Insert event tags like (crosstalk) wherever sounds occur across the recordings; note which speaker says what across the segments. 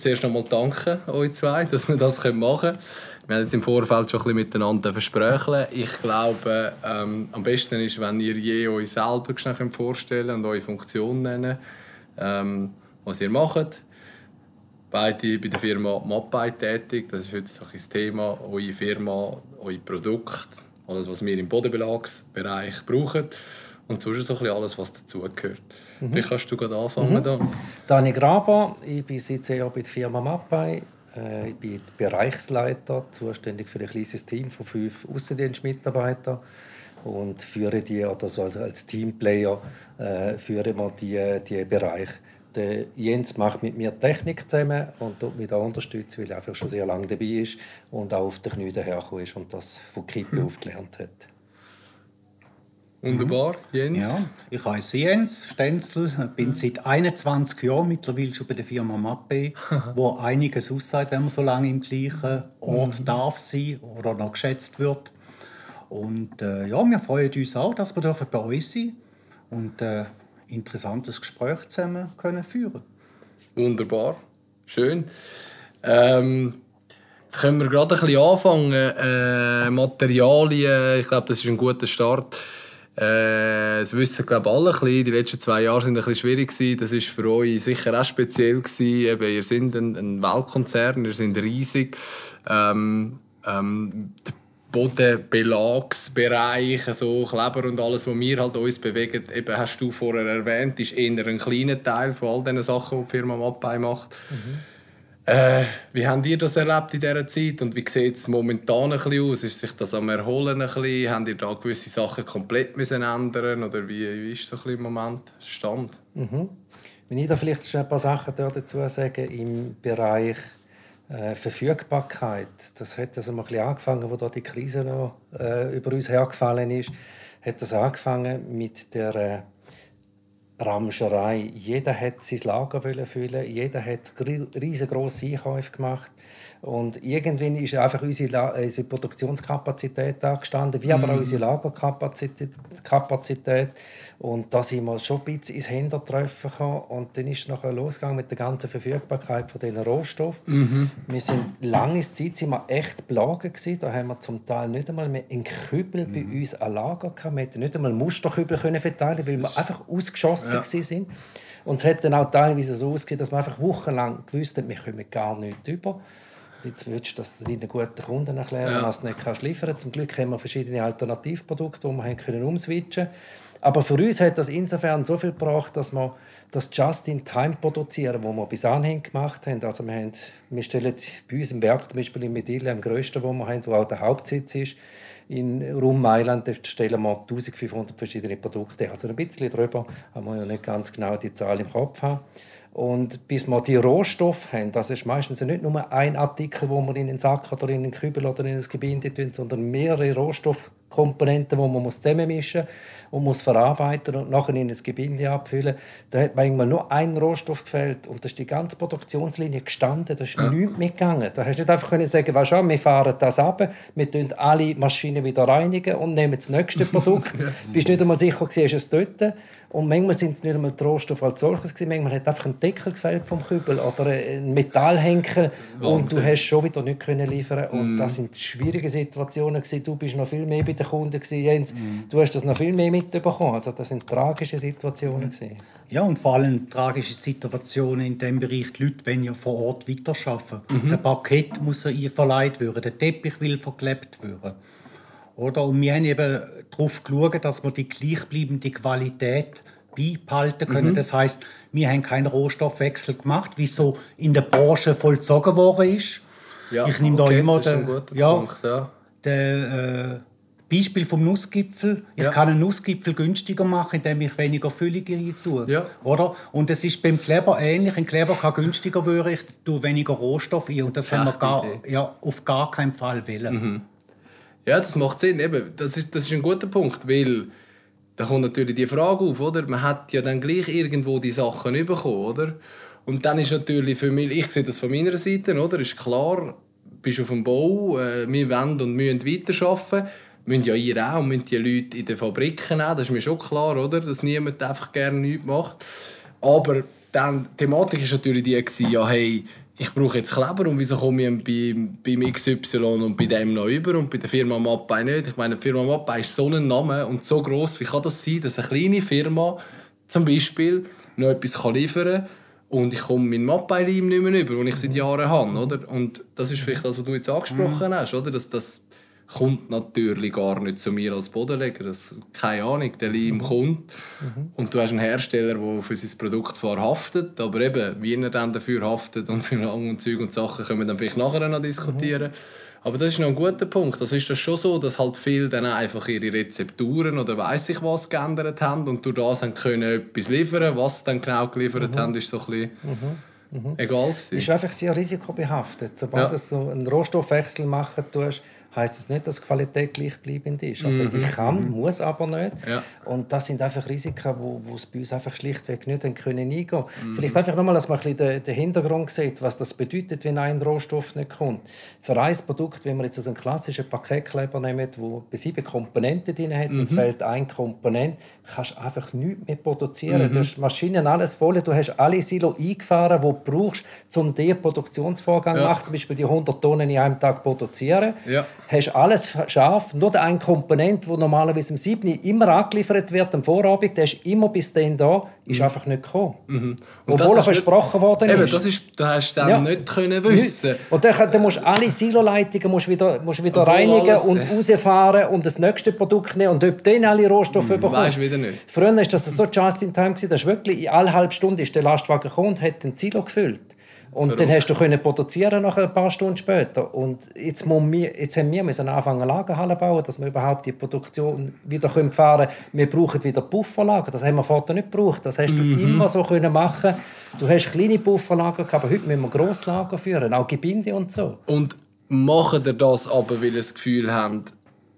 Speaker 1: zuerst einmal danken, euch zwei, dass wir das machen können. Wir haben jetzt im Vorfeld schon ein bisschen miteinander versprochen. Ich glaube, ähm, am besten ist, wenn ihr je euch selber vorstellen und eure Funktion nennen, ähm, was ihr macht. Beide bei der Firma Mappei tätig. Das ist heute so ein Thema. Eure Firma, euer Produkt, alles, was wir im Bodenbelagsbereich brauchen. Und sonst so alles, was dazugehört. Mhm. Vielleicht kannst du gerade anfangen. Mhm. Da.
Speaker 2: Dani Graber, ich bin seit Jahren bei der Firma Mappei. Äh, ich bin Bereichsleiter, zuständig für ein kleines Team von fünf Außendienstmitarbeitern und führe die, oder so als, Teamplayer, äh, führe wir die, die Bereiche. Der Jens macht mit mir Technik zusammen und tut mich da unterstützt, weil er einfach schon sehr lange dabei ist und auch auf den Knien dahergekommen ist und das von Kippe mhm. aufgelernt hat.
Speaker 1: Wunderbar, Jens.
Speaker 3: Ja, ich heiße Jens Stenzel, bin mhm. seit 21 Jahren mittlerweile schon bei der Firma Mappe, (laughs) wo einiges aussagt, wenn man so lange im gleichen Ort mhm. darf sein oder noch geschätzt wird. Und äh, ja, wir freuen uns auch, dass wir bei euch sind und ein äh, interessantes Gespräch zusammen können führen.
Speaker 1: Wunderbar, schön. Ähm, jetzt können wir gerade ein bisschen anfangen. Äh, Materialien, ich glaube, das ist ein guter Start. Äh, das wissen glaube alle ein bisschen. Die letzten zwei Jahre sind ein bisschen schwierig gewesen. Das ist für euch sicher auch speziell gewesen. Eben, ihr seid ein, ein Weltkonzern, ihr seid riesig. Ähm, ähm, der Bodenbelagsbereich, also Kleber und alles, was wir halt uns bewegen, eben hast du vorher erwähnt, ist eher ein kleiner Teil von all diesen Sachen, die die Firma Mappei macht. Mhm. Äh, wie habt ihr das erlebt in dieser Zeit und wie sieht es momentan ein bisschen aus? Ist sich das am Erholen ein bisschen? Habt ihr da gewisse Sachen komplett müssen ändern oder wie, wie ist so ein im Moment Stand?
Speaker 2: Mhm. Wenn ich da vielleicht schon ein paar Sachen dazu sagen im Bereich äh, Verfügbarkeit, das hat also mal ein bisschen angefangen, wo da die Krise noch äh, über uns hergefallen ist, hat das angefangen mit der äh, Ramscherei. Jeder hat sein Lager füllen, jeder hat riesengroße Einkäufe gemacht. Und irgendwann ist einfach unsere, unsere Produktionskapazität angestanden, wie aber auch mhm. unsere Lagerkapazität. Und da sind wir schon ein bisschen ins Hintertreffen gekommen. Und dann ist es nachher losgegangen mit der ganzen Verfügbarkeit von diesen Rohstoffen. Mhm. Wir sind lange Zeit sind wir echt belagen gewesen. Da haben wir zum Teil nicht einmal mehr einen Kübel mhm. bei uns an Lager gehabt. Wir hätten nicht einmal Musterkübel können verteilen, weil wir einfach ausgeschossen ja. sind. Und es hat dann auch teilweise so ausgesehen, dass wir einfach wochenlang gewusst haben, wir kommen gar nicht über. Jetzt würdest du das deinen guten Kunden erklären, ja. was du nicht kannst liefern Zum Glück haben wir verschiedene Alternativprodukte, die wir haben können umswitchen können. Aber für uns hat das insofern so viel gebracht, dass wir das Just-in-Time produzieren, was wir bis anhin gemacht haben. Also wir, haben, wir stellen bei uns im Werk, zum Beispiel in Medilla, am grössten, wo wir haben, wo auch der Hauptsitz ist, in Rum Mailand stellen wir 1500 verschiedene Produkte. Also ein bisschen drüber, haben wir ja nicht ganz genau die Zahl im Kopf haben. Und bis wir die Rohstoffe haben, das ist meistens nicht nur ein Artikel, wo man in den Sack oder in den Kübel oder in das Gebinde tun, sondern mehrere Rohstoffkomponenten, die man zusammenmischen muss und muss verarbeiten und nachher in das Gebinde abfüllen. Da hat manchmal nur ein Rohstoff gefehlt und da ist die ganze Produktionslinie gestanden, da ist ja. nichts mitgegangen. Da hast du nicht einfach können sagen, weißt du, wir fahren das ab, wir tun alle Maschinen wieder reinigen und nehmen das nächste Produkt. (laughs) Du bist nicht einmal sicher, ist es dort. Und manchmal sind es nicht einmal die Rohstoffe als solches gewesen. Manchmal hat einfach ein Deckel gefällt vom Kübel oder ein Metallhenkel und du hast schon wieder nicht können liefern. Und mm. das sind schwierige Situationen gewesen. Du bist noch viel mehr bei den Kunden gewesen, Jens. Mm. Du hast das noch viel mehr mitbekommen. Also das sind tragische Situationen mm. gewesen.
Speaker 3: Ja und vor allem tragische Situationen in dem Bereich. Die Leute wollen ja vor Ort weiterarbeiten. Mhm. Der Parkett muss ja verleiht werden. Der Teppich will verklebt werden. Oder? Und wir haben eben darauf geschaut, dass wir die gleichbleibende Qualität beibehalten können. Mhm. Das heißt, wir haben keinen Rohstoffwechsel gemacht, wie so in der Branche vollzogen worden ist. Ja, ich nehme okay, da immer den, ja, Punkt, ja. den, äh, Beispiel vom Nussgipfel. Ich ja. kann einen Nussgipfel günstiger machen, indem ich weniger Füllung tue. Ja. Oder? Und es ist beim Kleber ähnlich. Ein Kleber kann günstiger werden, ich tue weniger Rohstoff ein. Und das haben wir gar, ja, auf gar keinen Fall wollen. Mhm.
Speaker 1: Ja, das macht Sinn. Eben, das, ist, das ist ein guter Punkt, weil da kommt natürlich die Frage auf, oder? Man hat ja dann gleich irgendwo die Sachen bekommen, oder? Und dann ist natürlich für mich, ich sehe das von meiner Seite, oder? Ist klar, bist auf dem Bau, äh, wir wollen und müssen weiterarbeiten. Müssen ja ihr auch, müssen die Leute in den Fabriken auch, das ist mir schon klar, oder? Dass niemand einfach gerne nichts macht. Aber dann, die Thematik war natürlich die, ja, hey, ich brauche jetzt Kleber und wieso komme ich bei, beim XY und bei dem noch über und bei der Firma Mappai nicht? Ich meine, die Firma Mappai ist so ein Name und so groß. Wie kann das sein, dass eine kleine Firma zum Beispiel noch etwas kann liefern kann und ich komme meinen Mappai-Leim nicht mehr über, den ich seit Jahren habe, oder? Und das ist vielleicht das, was du jetzt angesprochen hast, oder? Dass das kommt natürlich gar nicht zu mir als Bodenleger. Das, keine Ahnung, der Leim mhm. kommt. Mhm. Und du hast einen Hersteller, der für sein Produkt zwar haftet, aber eben, wie er dann dafür haftet und wie lange und Zeug und Sachen können wir dann vielleicht nachher noch diskutieren. Mhm. Aber das ist noch ein guter Punkt. Das ist das schon so, dass halt viele dann einfach ihre Rezepturen oder weiß ich was geändert haben und durch das haben können etwas liefern. Was sie dann genau geliefert mhm. haben, ist so ein bisschen mhm. mhm. egal gewesen.
Speaker 2: Ist einfach sehr risikobehaftet. Sobald ja. du so einen Rohstoffwechsel machen tust, heißt es das nicht, dass die Qualität gleichbleibend ist. Also die mhm. kann, mhm. muss aber nicht. Ja. Und das sind einfach Risiken, wo, wo es bei uns einfach schlichtweg nicht können eingehen. Mhm. Vielleicht einfach nochmal, dass man ein bisschen den, den Hintergrund sieht, was das bedeutet, wenn ein Rohstoff nicht kommt. Für ein Produkt, wenn wir jetzt so einen klassischen Paketkleber nehmen, wo bei sieben Komponenten drin hat mhm. und es fehlt ein Komponent, kannst du einfach nichts mehr produzieren. Mhm. Du hast Maschinen alles voll, du hast alle Silo eingefahren, die du brauchst, um diesen Produktionsvorgang zu ja. machen, zum Beispiel die 100 Tonnen in einem Tag produzieren. Ja hast alles scharf. Nur der eine Komponent, der normalerweise am 7. immer angeliefert wird, am Vorabend, der ist immer bis dann da, ist mhm. einfach nicht gekommen. Mhm. Obwohl er versprochen worden
Speaker 1: eben, ist. Das ist. Das hast du dann ja. nicht können wissen.
Speaker 2: Und dann, dann musst du alle Siloleitungen musst wieder, musst wieder reinigen alles, und äh. rausfahren und das nächste Produkt nehmen und ob dann alle Rohstoffe mhm, bekommen. Weißt wieder nicht. Früher war das so just in time, dass wirklich alle halbe Stunde ist der Lastwagen gekommen und hat den Silo gefüllt. Und Verrückt. dann hast du können produzieren nach ein paar Stunden später. Und jetzt, wir, jetzt haben wir müssen anfangen Lagerhallen bauen, dass wir überhaupt die Produktion wieder fahren können. Wir brauchen wieder Pufferlager. Das haben wir vorher nicht gebraucht. Das hast du mhm. immer so können machen. Du hast kleine Pufferlager gehabt, aber heute müssen wir Grosslager führen, auch Gebinde und so.
Speaker 1: Und machen ihr das aber, weil ihr das Gefühl habt,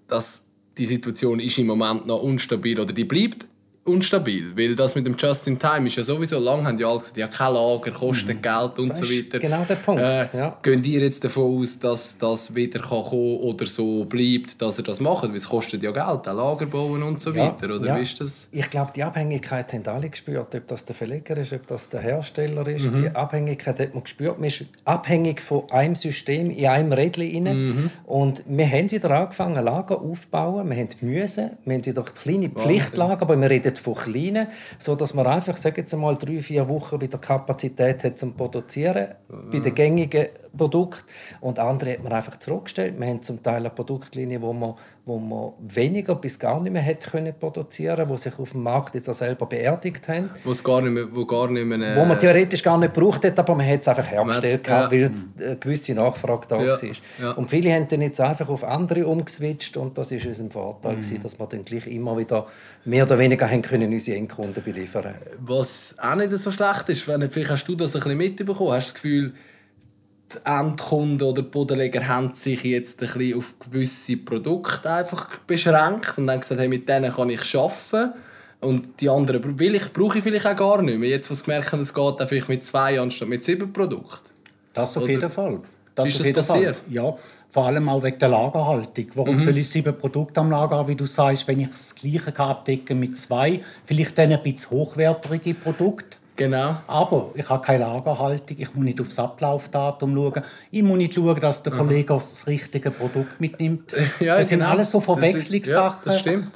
Speaker 1: dass die Situation ist im Moment noch unstabil oder die bleibt unstabil, weil das mit dem Just in Time ist ja sowieso lang haben ja alle gesagt, ja kein Lager kostet mhm. Geld und das so weiter.
Speaker 2: Genau der Punkt. Äh, ja.
Speaker 1: Gehen ihr jetzt davon aus, dass das wieder kann kommen oder so bleibt, dass er das macht, weil es kostet ja Geld, ein Lager bauen und so ja. weiter, oder ja. wie ist das?
Speaker 2: Ich glaube, die Abhängigkeit haben alle gespürt, ob das der Verleger ist, ob das der Hersteller ist. Mhm. Die Abhängigkeit hat man gespürt. Man ist abhängig von einem System in einem Rädchen mhm. und wir haben wieder angefangen Lager aufzubauen. Wir haben müssen, wir haben wieder kleine Pflichtlager, aber wir reden redet von kleinen, sodass man einfach, sagen jetzt mal, drei, vier Wochen wieder Kapazität hat zum Produzieren mhm. bei den gängigen Produkten. Und andere hat man einfach zurückgestellt. Wir haben zum Teil eine Produktlinie, wo man wo man weniger bis gar nicht mehr hat können produzieren wo sich auf dem Markt jetzt auch selber beerdigt haben.
Speaker 1: Wo's gar nicht mehr, wo, gar nicht mehr,
Speaker 2: äh... wo man theoretisch gar nicht gebraucht hat, aber man hat es einfach hergestellt, ja. weil es eine gewisse Nachfrage da ja. war. Ja. Und viele haben dann jetzt einfach auf andere umgeswitcht und das ist unser Vorteil, mhm. gewesen, dass wir dann gleich immer wieder mehr oder weniger haben können unsere Endkunden beliefern
Speaker 1: Was auch nicht so schlecht ist, wenn, vielleicht hast du das ein bisschen mitbekommen, hast du das Gefühl, Endkunden oder Bodenleger haben sich jetzt ein bisschen auf gewisse Produkte einfach beschränkt und haben gesagt, hey, mit denen kann ich arbeiten. Und die anderen will ich, brauche ich vielleicht auch gar nicht mehr. Jetzt, was gemerkt es geht dann vielleicht mit zwei anstatt mit sieben Produkten.
Speaker 3: Das auf oder jeden Fall. Das
Speaker 1: ist das passiert?
Speaker 3: Fall. Ja, vor allem auch wegen der Lagerhaltung. Warum mhm. soll ich sieben Produkte am Lager haben, wie du sagst, wenn ich das Gleiche abdecken mit zwei, vielleicht dann ein bisschen hochwertige Produkte?
Speaker 1: Genau.
Speaker 3: Aber ich habe keine Lagerhaltung, ich muss nicht aufs Ablaufdatum schauen. Ich muss nicht schauen, dass der Verleger das richtige Produkt mitnimmt. (laughs) Ja, das sind genau. alles so Verwechslungssachen.
Speaker 1: Das, ist, ja, das stimmt.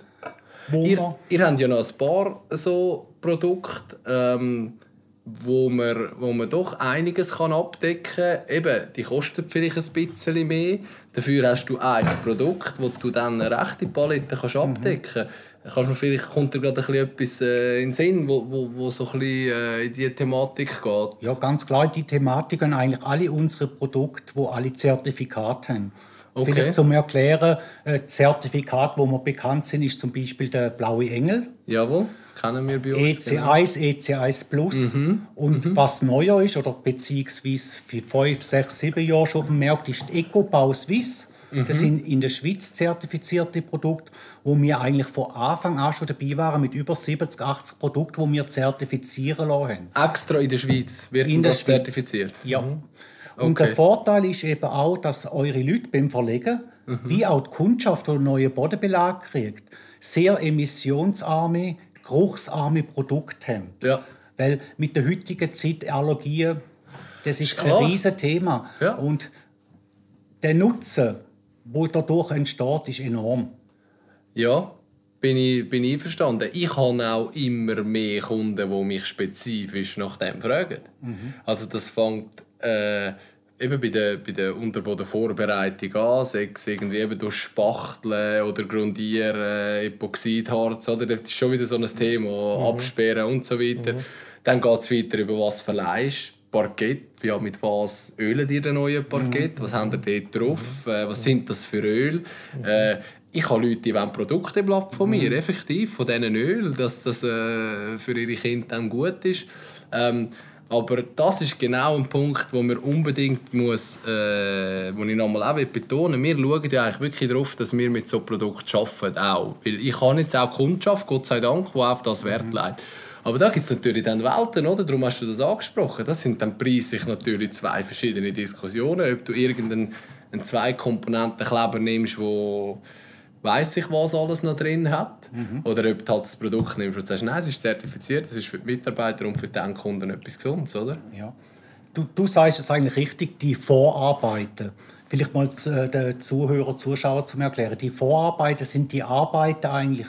Speaker 1: Ihr, ihr habt ja noch ein paar so Produkte, ähm, wo, man, wo man doch einiges kann abdecken kann. Eben, die kosten vielleicht ein bisschen mehr. Dafür hast du ein Produkt, das du dann eine rechte Palette kannst abdecken kannst. Mhm. Kannst du vielleicht kommt dir gerade etwas äh, in den Sinn, wo, wo, wo so ein bisschen äh, in diese Thematik geht?
Speaker 3: Ja, ganz klar. Die Thematiken eigentlich alle unsere Produkte, die alle Zertifikate haben. Okay. Vielleicht zum Erklären, äh, Zertifikat, wo wir bekannt sind, ist zum Beispiel der Blaue Engel.
Speaker 1: Jawohl, kennen wir bei uns.
Speaker 3: EC1, genau. EC1 Plus. Mhm. Und mhm. was neuer ist, oder beziehungsweise für fünf, sechs, sieben Jahre schon auf dem Markt, ist EcoBau Suisse. Mhm. Das sind in der Schweiz zertifizierte Produkte, wo wir eigentlich von Anfang an schon dabei waren mit über 70, 80 Produkten, die wir zertifizieren lassen.
Speaker 1: Extra in der Schweiz wird in das zertifiziert?
Speaker 3: Ja. Mhm. Okay. Und der Vorteil ist eben auch, dass eure Leute beim Verlegen, mhm. wie auch die Kundschaft, die einen neuen Bodenbelag kriegt, sehr emissionsarme, geruchsarme Produkte haben. Ja. Weil mit der heutigen Zeit Allergien Das ist, ist ein riesiges Thema. Ja. Und der Nutzen, der dadurch entsteht, ist enorm.
Speaker 1: Ja, bin ich, bin ich einverstanden. Ich habe auch immer mehr Kunden, die mich spezifisch nach dem fragen. Mhm. Also das fängt äh, eben bei der, bei der Unterbodenvorbereitung an, sei es irgendwie eben durch Spachteln oder Grundieren, Epoxidharz, oder? das ist schon wieder so ein Thema, mhm. Absperren und so weiter. Mhm. Dann geht es weiter über was verleihst, Parkett, ja, mit was ölen ihr den neuen Parkett, mhm. was habt ihr dort drauf, mhm. äh, was sind das für Öl. Mhm. Äh, ich habe Leute, die wollen Produkte von mir, mhm. effektiv, von diesen Öl, dass das äh, für ihre Kinder dann gut ist. Ähm, aber das ist genau ein Punkt, wo man unbedingt muss, äh, wo ich nochmal auch betonen will. Wir schauen ja eigentlich wirklich darauf, dass wir mit so Produkten arbeiten. Auch. Weil ich habe jetzt auch Kundschaft, Gott sei Dank, die auf das Wert mhm. legt. Aber da gibt es natürlich dann Welten, oder? Darum hast du das angesprochen. Das sind dann preislich natürlich zwei verschiedene Diskussionen. Ob du irgendeinen zwei Komponenten Kleber nimmst, wo weiß ich, was alles noch drin hat. Mhm. Oder ob du halt das Produkt nimmst und sagst, nein, es ist zertifiziert, es ist für die Mitarbeiter und für die Endkunden etwas Gesundes, oder?
Speaker 3: Ja. Du, du sagst es eigentlich richtig, die Vorarbeiten. Vielleicht mal äh, den Zuhörer, Zuschauer zu erklären. Die Vorarbeiten sind die Arbeiten eigentlich,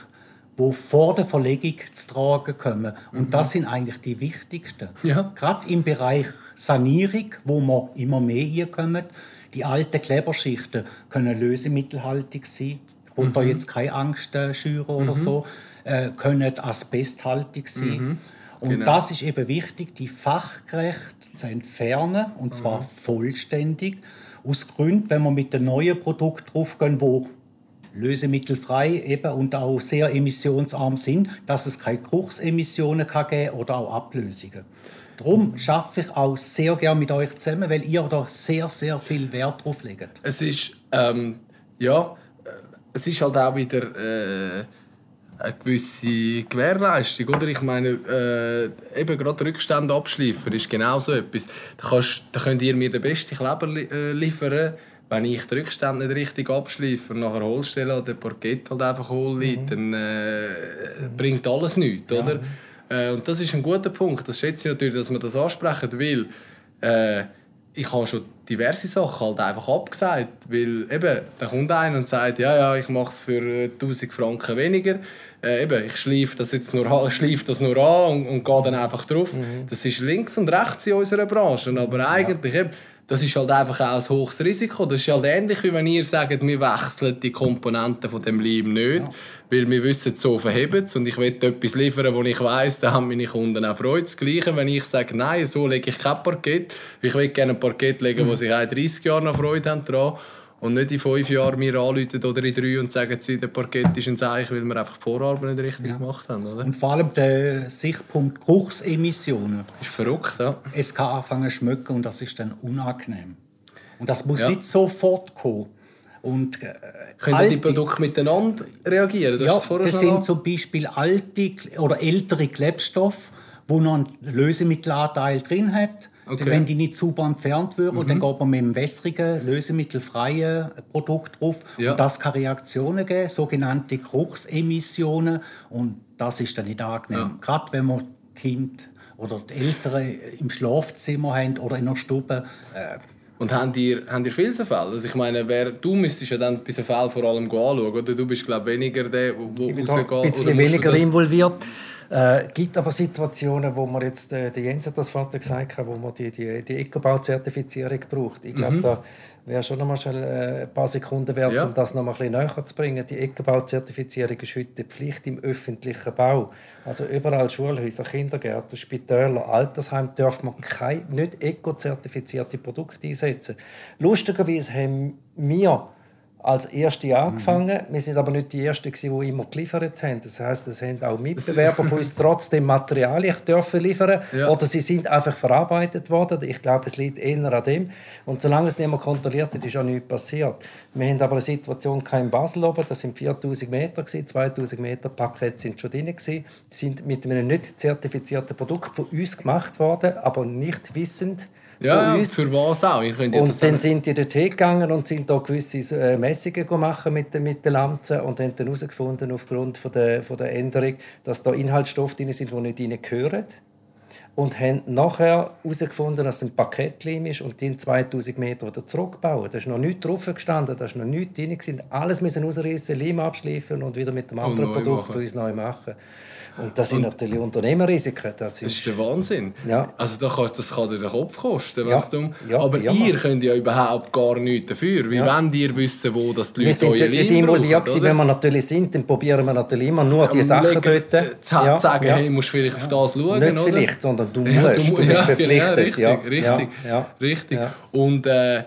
Speaker 3: wo vor der Verlegung zu tragen kommen. Und mhm. das sind eigentlich die wichtigsten. Ja. Gerade im Bereich Sanierung, wo wir immer mehr hier kommen. Die alten Kleberschichten können lösemittelhaltig sein und mhm. da jetzt keine Angst äh, schüren oder mhm. so, äh, können asbesthaltig sein. Mhm. Und genau. das ist eben wichtig, die fachgerecht zu entfernen, und zwar mhm. vollständig. Aus Gründen, wenn wir mit dem neuen Produkt draufgehen, wo lösemittelfrei eben und auch sehr emissionsarm sind, dass es keine Geruchsemissionen kann geben oder auch Ablösungen. Darum schaffe ich auch sehr gerne mit euch zusammen, weil ihr da sehr, sehr viel Wert drauf legt.
Speaker 1: Es ist, ähm, ja, es ist halt auch wieder äh, eine gewisse Gewährleistung, oder? Ich meine, äh, eben gerade Rückstände abschleifen ist genau so etwas. Da, kannst, da könnt ihr mir den besten Kleber li äh, liefern, wenn ich die Rückstände nicht richtig abschleife und nachher Holzstelle oder Parkett halt einfach hohl mhm. dann äh, bringt alles nichts, oder? Ja. Äh, und das ist ein guter Punkt. Das schätze ich natürlich, dass man das ansprechen will. Äh, ich habe schon diverse Sachen halt einfach abgesagt, weil eben, da kommt einer und sagt, ja, ja, ich mache es für 1000 Franken weniger, äh, eben, ich schleife das jetzt nur, (laughs) schleife das nur an und, und gehe dann einfach drauf. Mhm. Das ist links und rechts in unserer Branche, aber eigentlich ja. eben, das ist halt einfach auch ein hohes Risiko. Das ist halt ähnlich, wie wenn ihr sagt, wir wechseln die Komponenten von dem Leim nicht, ja. weil wir wissen, so verheben und ich will etwas liefern, wo ich weiß, da haben meine Kunden auch Freude. Das Gleiche, wenn ich sage, nein, so lege ich kein Parkett. Ich will gerne ein Parkett legen, mhm. wo sie 30 Jahre noch Freude haben daran. Und nicht in fünf Jahren mir anrufen oder in drei und sagen, sie, der Parkett ist ein Zeichen, weil wir einfach die Vorarbeit nicht richtig ja. gemacht haben. Oder?
Speaker 3: Und vor allem der Sichtpunkt Geruchsemissionen.
Speaker 1: Ist verrückt, ja.
Speaker 3: Es kann anfangen zu schmecken und das ist dann unangenehm. Und das muss ja. nicht sofort kommen. Und,
Speaker 1: äh, Können die Produkte miteinander reagieren?
Speaker 3: Das ja, das sind zum Beispiel alte oder ältere Klebstoffe, wo noch ein Lösemittelanteil drin hat Okay. Wenn die nicht sauber entfernt würden, mhm. dann geht man mit einem wässrigen, lösemittelfreien Produkt drauf. Ja. Und das kann Reaktionen geben, sogenannte Geruchsemissionen. Und das ist dann nicht angenehm. Ja. Gerade wenn man Kind oder die Eltern im Schlafzimmer haben oder in der Stube. Äh,
Speaker 1: und haben ihr, haben ihr viele Fälle? Also ich meine, wer, du müsstest ja dann bei so Fällen vor allem anschauen, oder? Du bist, glaube ich, weniger der, der
Speaker 2: rausgeht. Ein bisschen weniger involviert. Äh, gibt aber Situationen, wo man jetzt, äh, der Jens hat das Vater gesagt, wo man die, die, die Ecobau-Zertifizierung braucht. Ich glaube, mhm. da wäre schon noch mal schnell, äh, ein paar Sekunden wert, ja. um das noch mal ein bisschen näher zu bringen. Die Ecobau-Zertifizierung ist heute Pflicht im öffentlichen Bau. Also überall Schulhäuser, Kindergärten, Spitäler, Altersheim darf man keine nicht eco-zertifizierte Produkte einsetzen. Lustigerweise haben wir als Erste angefangen. Mhm. Wir sind aber nicht die Ersten, die immer geliefert haben. Das heißt, es haben auch Mitbewerber von uns (laughs) trotzdem Materialien dürfen liefern ja. oder sie sind einfach verarbeitet worden. Ich glaube, es liegt eher an dem. Und solange es niemand kontrolliert hat, ist auch nichts passiert. Wir haben aber eine Situation in Basel oben, das sind 4000 Meter, 2000 Meter Pakete sind schon drin. Die sind mit einem nicht zertifizierten Produkt von uns gemacht worden, aber nicht wissend,
Speaker 1: ja, uns. für was auch.
Speaker 2: Und dann sind die dort hingegangen und sind da gewisse äh, Messungen machen mit, mit Lanzen und haben dann herausgefunden, aufgrund von der, von der Änderung, dass da Inhaltsstoffe drin sind, die nicht reingehören. und haben nachher herausgefunden, dass es ein Parkettleim ist und den 2000 Meter wieder zurückbauen. Da ist noch nichts drauf gestanden, da ist noch nichts drin. Alles müssen ausreißen, Leim abschleifen und wieder mit dem anderen Produkt für uns neu machen. Und das sind natürlich Unternehmerrisiken. Das ist,
Speaker 1: das ist der Wahnsinn.
Speaker 2: Ja.
Speaker 1: Also das kann, das kann dir den Kopf kosten.
Speaker 2: Ja.
Speaker 1: dumm.
Speaker 2: Ja,
Speaker 1: Aber
Speaker 2: ja,
Speaker 1: ihr könnt ja überhaupt gar nichts dafür. Wie
Speaker 2: Ja.
Speaker 1: wollt ihr wissen, wo das die
Speaker 2: wir
Speaker 1: Leute
Speaker 2: sind nicht
Speaker 1: Leim
Speaker 2: involviert
Speaker 1: brauchen,
Speaker 2: gewesen.
Speaker 1: oder?
Speaker 2: Wenn wir natürlich sind, dann probieren wir natürlich immer nur die Sachen dort.
Speaker 1: äh, zu
Speaker 2: Ja,
Speaker 1: sagen,
Speaker 2: ja.
Speaker 1: hey, musst vielleicht auf das schauen,
Speaker 2: Nicht
Speaker 1: oder?
Speaker 2: vielleicht, sondern du musst.
Speaker 1: Ja,
Speaker 2: du,
Speaker 1: mu-
Speaker 2: bist
Speaker 1: ja,
Speaker 2: verpflichtet.
Speaker 1: Genau, richtig, richtig, richtig. Und äh,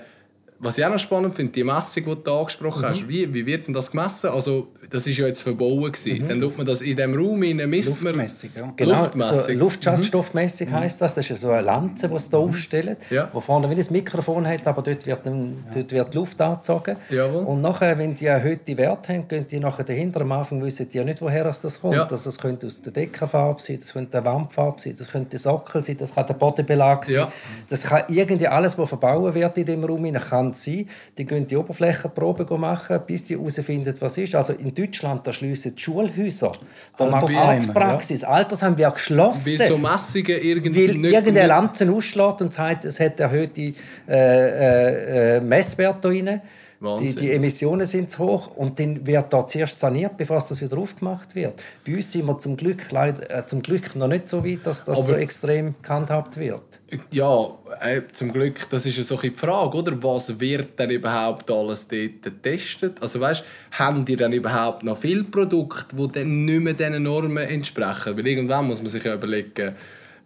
Speaker 1: was ich auch noch spannend finde, die Messung, die du angesprochen
Speaker 2: Mhm.
Speaker 1: hast, wie, wie wird denn das gemessen? Also, das ist ja jetzt verbaut
Speaker 2: Mhm.
Speaker 1: Dann tut man das in diesem Raum rein, misst man...
Speaker 3: Luftmessung, ja.
Speaker 2: Genau,
Speaker 1: Luftmessung.
Speaker 2: so Luftschadstoffmäßig heisst das. Das ist so eine Lanze, die sie hier aufstellen,
Speaker 1: Ja.
Speaker 2: wo vorne wie ein Mikrofon hat, aber dort wird, ein, dort wird Luft angezogen.
Speaker 1: Jawohl.
Speaker 2: Und nachher, wenn die erhöhte Werte haben, gehen die nachher dahinter. Am Anfang wissen die ja nicht, woher das kommt.
Speaker 1: Ja.
Speaker 2: Also, das könnte aus der Deckenfarbe sein, das könnte eine Wandfarbe sein, das könnte der Sockel sein, das kann der Bodenbelag sein.
Speaker 1: Ja.
Speaker 2: Das kann irgendwie alles, was verbaut wird in dem Raum, hinein, kann sein. Die gehen die Oberflächenprobe machen, bis sie herausfinden, was ist. Also in Deutschland, da schliessen die Schulhäuser, da macht Arztpraxis, Altersheim wird geschlossen.
Speaker 1: Wie so Messungen irgendwie
Speaker 2: Weil
Speaker 1: nicht...
Speaker 2: irgendeine
Speaker 1: nicht-
Speaker 2: Lanze ausschlägt und sagt, es hat erhöhte äh, äh, äh, Messwerte drin. Die, die Emissionen sind zu hoch und dann wird da zuerst saniert, bevor es das wieder aufgemacht wird. Bei uns sind wir zum Glück, leider, äh, zum Glück noch nicht so weit, dass das
Speaker 1: Aber-
Speaker 2: so extrem gehandhabt wird.
Speaker 1: Ja, äh, zum Glück, das ist ja so die Frage, oder? Was wird denn überhaupt alles dort getestet? Also weißt, haben die dann überhaupt noch viele Produkte, die dann nicht mehr diesen Normen entsprechen? Weil irgendwann muss man sich ja überlegen,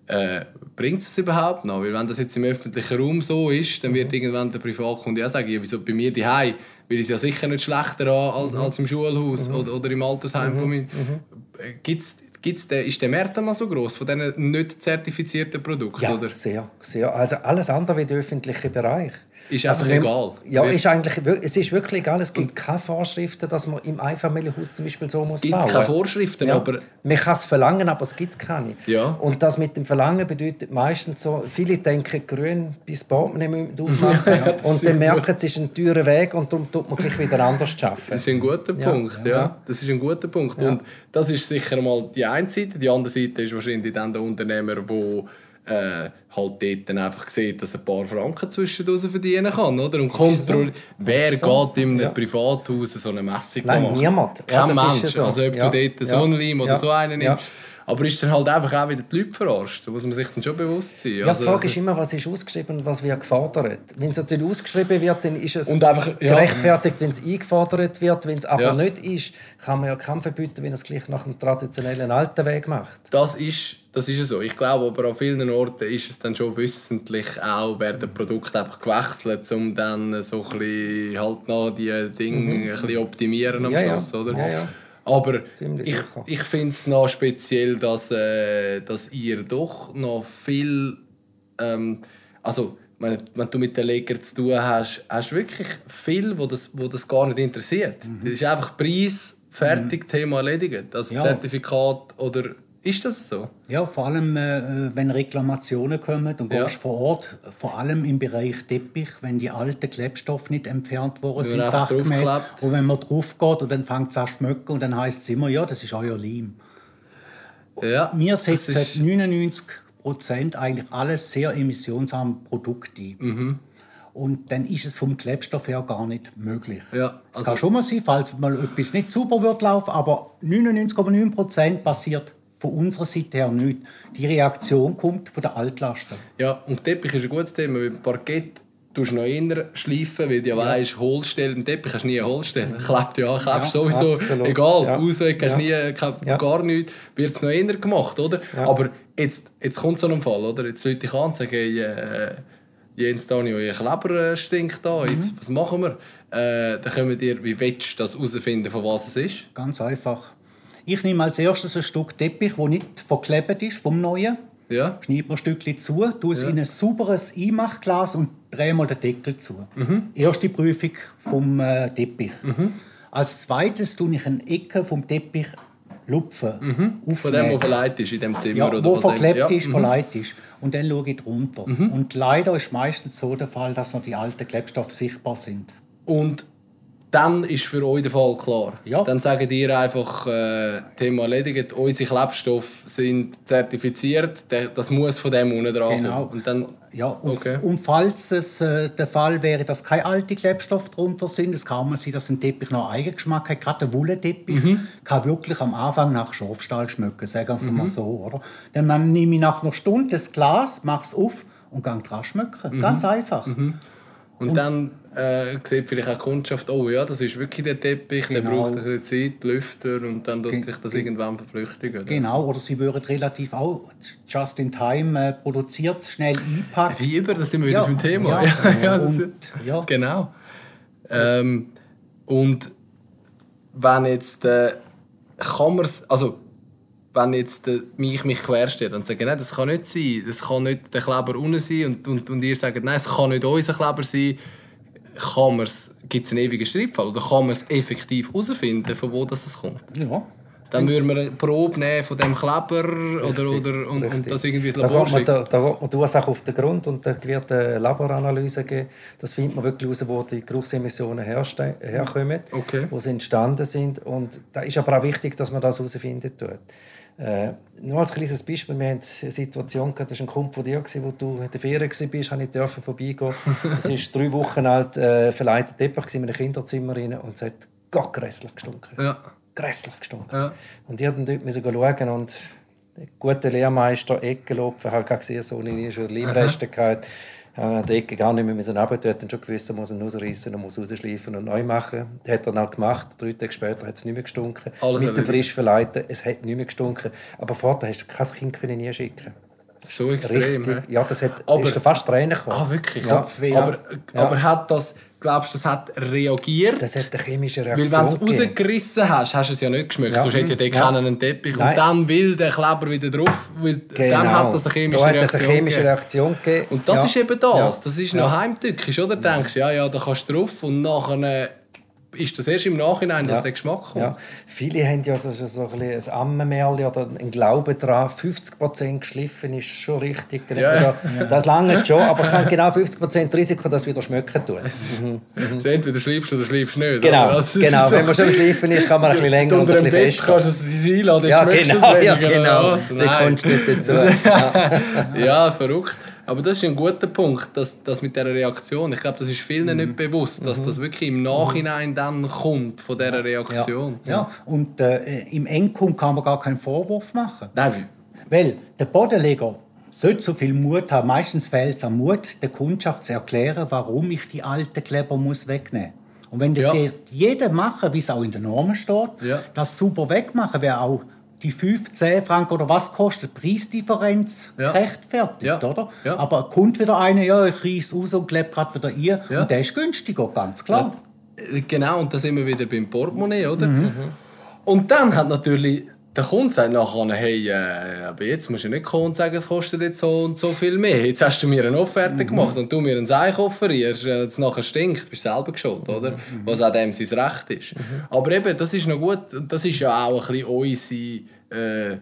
Speaker 1: äh, bringt es überhaupt noch? Weil wenn das jetzt im öffentlichen Raum so ist, dann wird irgendwann der Privatkunde ja sagen, ja, wieso bei mir daheim will ich es ja sicher nicht schlechter an als, als im Schulhaus oder, oder im Altersheim von mir. Äh, Gibt's, gibt's den, ist der Markt noch so groß von diesen nicht zertifizierten Produkten?
Speaker 2: Ja,
Speaker 1: oder?
Speaker 2: sehr, sehr. Also alles andere wie der öffentliche Bereich.
Speaker 1: Ist
Speaker 2: also
Speaker 1: einfach egal.
Speaker 2: Ja, ist eigentlich, es ist wirklich egal. Es gibt keine Vorschriften, dass man im Einfamilienhaus zum Beispiel so muss
Speaker 1: Es gibt
Speaker 2: bauen
Speaker 1: keine Vorschriften,
Speaker 2: Ja.
Speaker 1: aber
Speaker 2: Man kann es verlangen, aber es gibt keine.
Speaker 1: Ja.
Speaker 2: Und das mit dem Verlangen bedeutet meistens so, viele denken, grün bis Portemonnaie müssen aufmachen. (laughs)
Speaker 1: Ja,
Speaker 2: und dann merken, es ist ein teurer Weg und darum tut man gleich wieder anders arbeiten.
Speaker 1: Das ist ein guter Punkt, ja.
Speaker 2: ja.
Speaker 1: Das ist ein guter Punkt. Und das ist sicher mal die eine Seite. Die andere Seite ist wahrscheinlich dann der Unternehmer, der äh, halt dort dann einfach sieht, dass er ein paar Franken zwischendurch verdienen kann. Oder? Und kontrolliert, wer
Speaker 2: so.
Speaker 1: geht in einem
Speaker 2: Ja.
Speaker 1: Privathaus so eine Messung
Speaker 2: Nein,
Speaker 1: machen?
Speaker 2: niemand. Ja,
Speaker 1: Kein
Speaker 2: das ist
Speaker 1: Mensch.
Speaker 2: ja so.
Speaker 1: Also ob
Speaker 2: Ja.
Speaker 1: du dort so
Speaker 2: Ja.
Speaker 1: einen Leim oder
Speaker 2: Ja.
Speaker 1: so einen
Speaker 2: Ja.
Speaker 1: nimmst. Aber ist dann halt einfach auch wieder die Leute verarscht. Da muss man sich dann schon bewusst sein.
Speaker 2: Ja,
Speaker 1: Also-
Speaker 2: die Frage ist immer, was ist ausgeschrieben und was wird gefordert. Wenn es natürlich ausgeschrieben wird, dann ist es
Speaker 1: Und einfach, ja.
Speaker 2: gerechtfertigt, wenn es eingefordert wird. Wenn es aber
Speaker 1: Ja.
Speaker 2: nicht ist, kann man ja keinen verbieten, wenn es gleich nach dem traditionellen alten Weg macht.
Speaker 1: Das ist, das ist ja so. Ich glaube aber an vielen Orten ist es dann schon wissentlich auch, werden Produkte einfach gewechselt, um dann so ein bisschen halt noch die Dinge ein bisschen optimieren am
Speaker 2: Mhm. Ja, ja.
Speaker 1: Schluss, oder?
Speaker 2: Ja, ja.
Speaker 1: Aber
Speaker 2: Ziemlich
Speaker 1: ich,
Speaker 2: sicher.
Speaker 1: ich finde es noch speziell, dass, äh, dass ihr doch noch viel... Ähm, also, wenn, wenn du mit den Legern zu tun hast, hast du wirklich viel, wo das, wo das gar nicht interessiert.
Speaker 2: Mhm.
Speaker 1: Das ist einfach Preis, fertig, Thema erledigt. Also
Speaker 3: Ja.
Speaker 1: Zertifikat oder... Ist das so?
Speaker 3: Ja, vor allem, äh, wenn Reklamationen kommen und
Speaker 1: Ja.
Speaker 3: gehst vor Ort, vor allem im Bereich Teppich, wenn die alten Klebstoffe nicht entfernt worden sind, sachgemäß, und wenn man drauf geht und dann fängt es an zu schmecken und dann heisst es immer, ja, das ist euer Leim.
Speaker 1: Ja,
Speaker 3: Wir setzen
Speaker 1: ist-
Speaker 3: 99 Prozent eigentlich alles sehr emissionsarme Produkte ein.
Speaker 1: Mhm.
Speaker 3: Und dann ist es vom Klebstoff her gar nicht möglich.
Speaker 1: Ja,
Speaker 3: es
Speaker 1: also-
Speaker 3: kann schon mal sein, falls mal etwas nicht super wird laufen, aber 99,9 Prozent passiert von unserer Seite her nicht. Die Reaktion kommt von der Altlasten.
Speaker 1: Ja, und Teppich ist ein gutes Thema, weil Parkett tust du noch inner schleifen, weil du ja weißt, Hohlstelle, im Teppich hast du nie eine Hohlstelle. Klebt ja, klebst sowieso,
Speaker 2: absolut.
Speaker 1: egal,
Speaker 2: Ja.
Speaker 1: raus, hast
Speaker 2: Ja.
Speaker 1: nie, kein,
Speaker 2: Ja.
Speaker 1: gar nichts, wird es noch inner gemacht, oder? Aber jetzt, jetzt kommt so ein Fall, oder? Jetzt Leute ich an und sagen, hey, äh, Jens Daniel, euer Kleber äh, stinkt da, jetzt, was machen wir? Äh, dann können wir wie willst du das herausfinden, von was es ist?
Speaker 3: Ganz einfach. Ich nehme als erstes ein Stück Teppich, das nicht verklebt ist vom Neuen.
Speaker 1: Ja?
Speaker 3: Schneide mir ein Stückchen zu, tue es in ein sauberes Einmachglas und drehe mal den Deckel zu.
Speaker 1: Mhm.
Speaker 3: Erste Prüfung vom äh, Teppich. Als zweites tue ich eine Ecke vom Teppich lupfen.
Speaker 1: Mhm. Von dem, der verleiht ist in dem Zimmer
Speaker 3: ja,
Speaker 1: oder
Speaker 3: wo
Speaker 1: was
Speaker 3: verklebt
Speaker 1: immer.
Speaker 3: ist, verleiht ist. Und dann schaue ich drunter. Und leider ist meistens so der Fall, dass noch die alten Klebstoffe sichtbar sind.
Speaker 1: Und dann ist für euch der Fall klar.
Speaker 3: Ja.
Speaker 1: Dann sagen ihr einfach, äh, Thema erledigt, unsere Klebstoffe sind zertifiziert, das muss von dem unten dran
Speaker 3: Genau.
Speaker 1: Und dann,
Speaker 3: Ja, und,
Speaker 1: Okay.
Speaker 3: und falls es äh, der Fall wäre, dass keine alten Klebstoffe drunter sind, es kann man sein, dass ein Teppich noch Eigengeschmack hat. Gerade der Wollenteppich
Speaker 1: Mhm.
Speaker 3: kann wirklich am Anfang nach Schafstall schmecken, sagen wir mal so. Oder? Dann man nehme ich nach einer Stunde das Glas, mache es auf und gehe dran schmecken.
Speaker 1: Mhm.
Speaker 3: Ganz einfach.
Speaker 1: und dann äh, sieht vielleicht auch die Kundschaft, oh ja, das ist wirklich der Teppich, der
Speaker 3: Genau.
Speaker 1: braucht ein bisschen Zeit, Lüfter und dann tut
Speaker 3: Ge-
Speaker 1: sich das
Speaker 3: ge-
Speaker 1: irgendwann verflüchtigen. oder?
Speaker 3: Genau, oder sie würden relativ auch just in time äh, produziert, schnell einpacken.
Speaker 1: Wie über, da sind wir wieder
Speaker 3: Ja,
Speaker 1: beim Thema.
Speaker 3: ja.
Speaker 1: Ja, (laughs) ja, das,
Speaker 3: Und, ja.
Speaker 1: Genau. Ähm, und wenn jetzt äh, kann man also wenn jetzt äh, mich mich querstellt und sage, nein, das kann nicht sein, das kann nicht der Kleber unten sein und, und, und ihr sagt, nein, es kann nicht unser Kleber sein, kann man's, gibt es einen ewigen Streitfall oder kann man es effektiv herausfinden, von wo das kommt?
Speaker 3: Ja.
Speaker 1: Dann würden wir eine Probe nehmen von dem Kleber oder, oder, und, und das irgendwie ins
Speaker 2: Da
Speaker 1: Labor
Speaker 2: man,
Speaker 1: schicken.
Speaker 2: da, da geht man die Ursache auf den Grund und da wird eine Laboranalyse geben. Das findet man wirklich heraus, wo die Geruchsemissionen herkommen,
Speaker 1: Okay.
Speaker 2: wo sie entstanden sind. Und da ist aber auch wichtig, dass man das herausfinden tut. Äh, nur als kleines Beispiel, wir hatten eine Situation, gehabt, das war ein Kumpel von dir, wo du in der Ferien warst, habe ich dürfen vorbeigehen. (laughs) Es war drei Wochen alt, äh, verleitet Teppich in einem Kinderzimmer rein und es hat Gott grässlich gestunken.
Speaker 1: Ja.
Speaker 2: Grässlich gestunken.
Speaker 1: Ja.
Speaker 2: Und ich musste dort schauen und der gute Lehrmeister Eckelopfen hat gesehen, so eine schon Leimreste gehabt. An der Ecke gar nicht mehr müssen runter, dort dann schon gewusst, er muss ihn rausreißen, er muss rausschleifen und neu machen. Das hat er dann auch gemacht. Drei Tage später hat es nicht mehr gestunken.
Speaker 1: Alles
Speaker 2: Mit dem frisch verleiten, es hat nicht mehr gestunken. Aber vorher hast du kein Kind können nie schicken.
Speaker 1: So extrem.
Speaker 2: Richtig, ja, das hat,
Speaker 1: Aber-
Speaker 2: ist da fast Tränen gekommen.
Speaker 1: Ah, wirklich?
Speaker 2: Ja.
Speaker 1: Aber,
Speaker 2: Ja.
Speaker 1: aber hat das, glaubst du, das hat reagiert?
Speaker 2: Das hat eine chemische
Speaker 1: Weil
Speaker 2: Reaktion
Speaker 1: wenn du es rausgerissen hast, hast du es ja nicht geschmeckt.
Speaker 2: Ja.
Speaker 1: Sonst hätte ja der
Speaker 2: Ja.
Speaker 1: keinen einen Teppich.
Speaker 2: Nein.
Speaker 1: Und dann will der Kleber wieder drauf, weil
Speaker 2: Genau.
Speaker 1: dann hat das eine chemische
Speaker 2: da
Speaker 1: Reaktion
Speaker 2: eine chemische. Reaktion gegeben.
Speaker 1: Und das
Speaker 2: Ja.
Speaker 1: ist eben das. Das ist noch heimtückisch, oder? Du denkst, ja, ja, da kannst du drauf und nachher ist das erst im Nachhinein, dass
Speaker 2: Ja.
Speaker 1: der Geschmack kommt.
Speaker 2: Ja. Viele haben ja so, so ein, ein Ammenmärchen oder einen Glauben daran, 50% geschliffen ist schon richtig. Dann
Speaker 1: Ja.
Speaker 2: da, Das lange schon, aber es hat genau 50% Risiko, dass es wieder schmecken tut.
Speaker 1: Also entweder schleifst du oder schleifst nicht.
Speaker 2: Genau, genau.
Speaker 1: so
Speaker 2: wenn man schon schliffen ist, kann man ein bisschen (laughs) länger und
Speaker 1: Unter
Speaker 2: ein
Speaker 1: dem
Speaker 2: bisschen
Speaker 1: Bett
Speaker 2: fester.
Speaker 1: kannst du es einladen,
Speaker 2: Ja,
Speaker 1: dann
Speaker 2: genau, ja, genau.
Speaker 1: was?
Speaker 2: Da
Speaker 1: Nein.
Speaker 2: kommst du nicht dazu. (laughs) Ja.
Speaker 1: ja, verrückt. Aber das ist ein guter Punkt, dass, dass mit dieser Reaktion, ich glaube, das ist vielen
Speaker 2: Mhm.
Speaker 1: nicht bewusst, dass das wirklich im Nachhinein dann kommt von dieser Reaktion.
Speaker 3: Ja, und äh, im Endkunden kann man gar keinen Vorwurf machen.
Speaker 1: Nein,
Speaker 3: Weil der Bodenleger sollte so viel Mut haben. Meistens fehlt es am Mut, der Kundschaft zu erklären, warum ich die alten Kleber muss wegnehmen muss. Und wenn das
Speaker 1: Ja.
Speaker 3: je- jeder machen, wie es auch in den Normen steht,
Speaker 1: Ja.
Speaker 3: das super wegmachen, wäre auch die 15 Franken oder was kostet Preisdifferenz
Speaker 1: Ja.
Speaker 3: gerechtfertigt,
Speaker 1: Ja.
Speaker 3: oder?
Speaker 1: Ja.
Speaker 3: Aber kommt wieder einer, ja, ich reiss raus und klebe gerade wieder ein.
Speaker 1: Ja.
Speaker 3: Und der ist günstiger, ganz klar.
Speaker 1: Äh, Genau, und da sind wir wieder beim Portemonnaie, oder? Und dann hat natürlich der Kunde sagt nachher, hey, äh, aber jetzt musst du nicht kommen und sagen, es kostet jetzt so und so viel mehr. Jetzt hast du mir eine Offerte gemacht und du mir einen Seich offerierst, äh, jetzt nachher stinkt, bist du selber schuld, oder? Was auch dem sein Recht ist. Aber eben, das ist noch gut, und das ist ja auch ein bisschen unsere äh,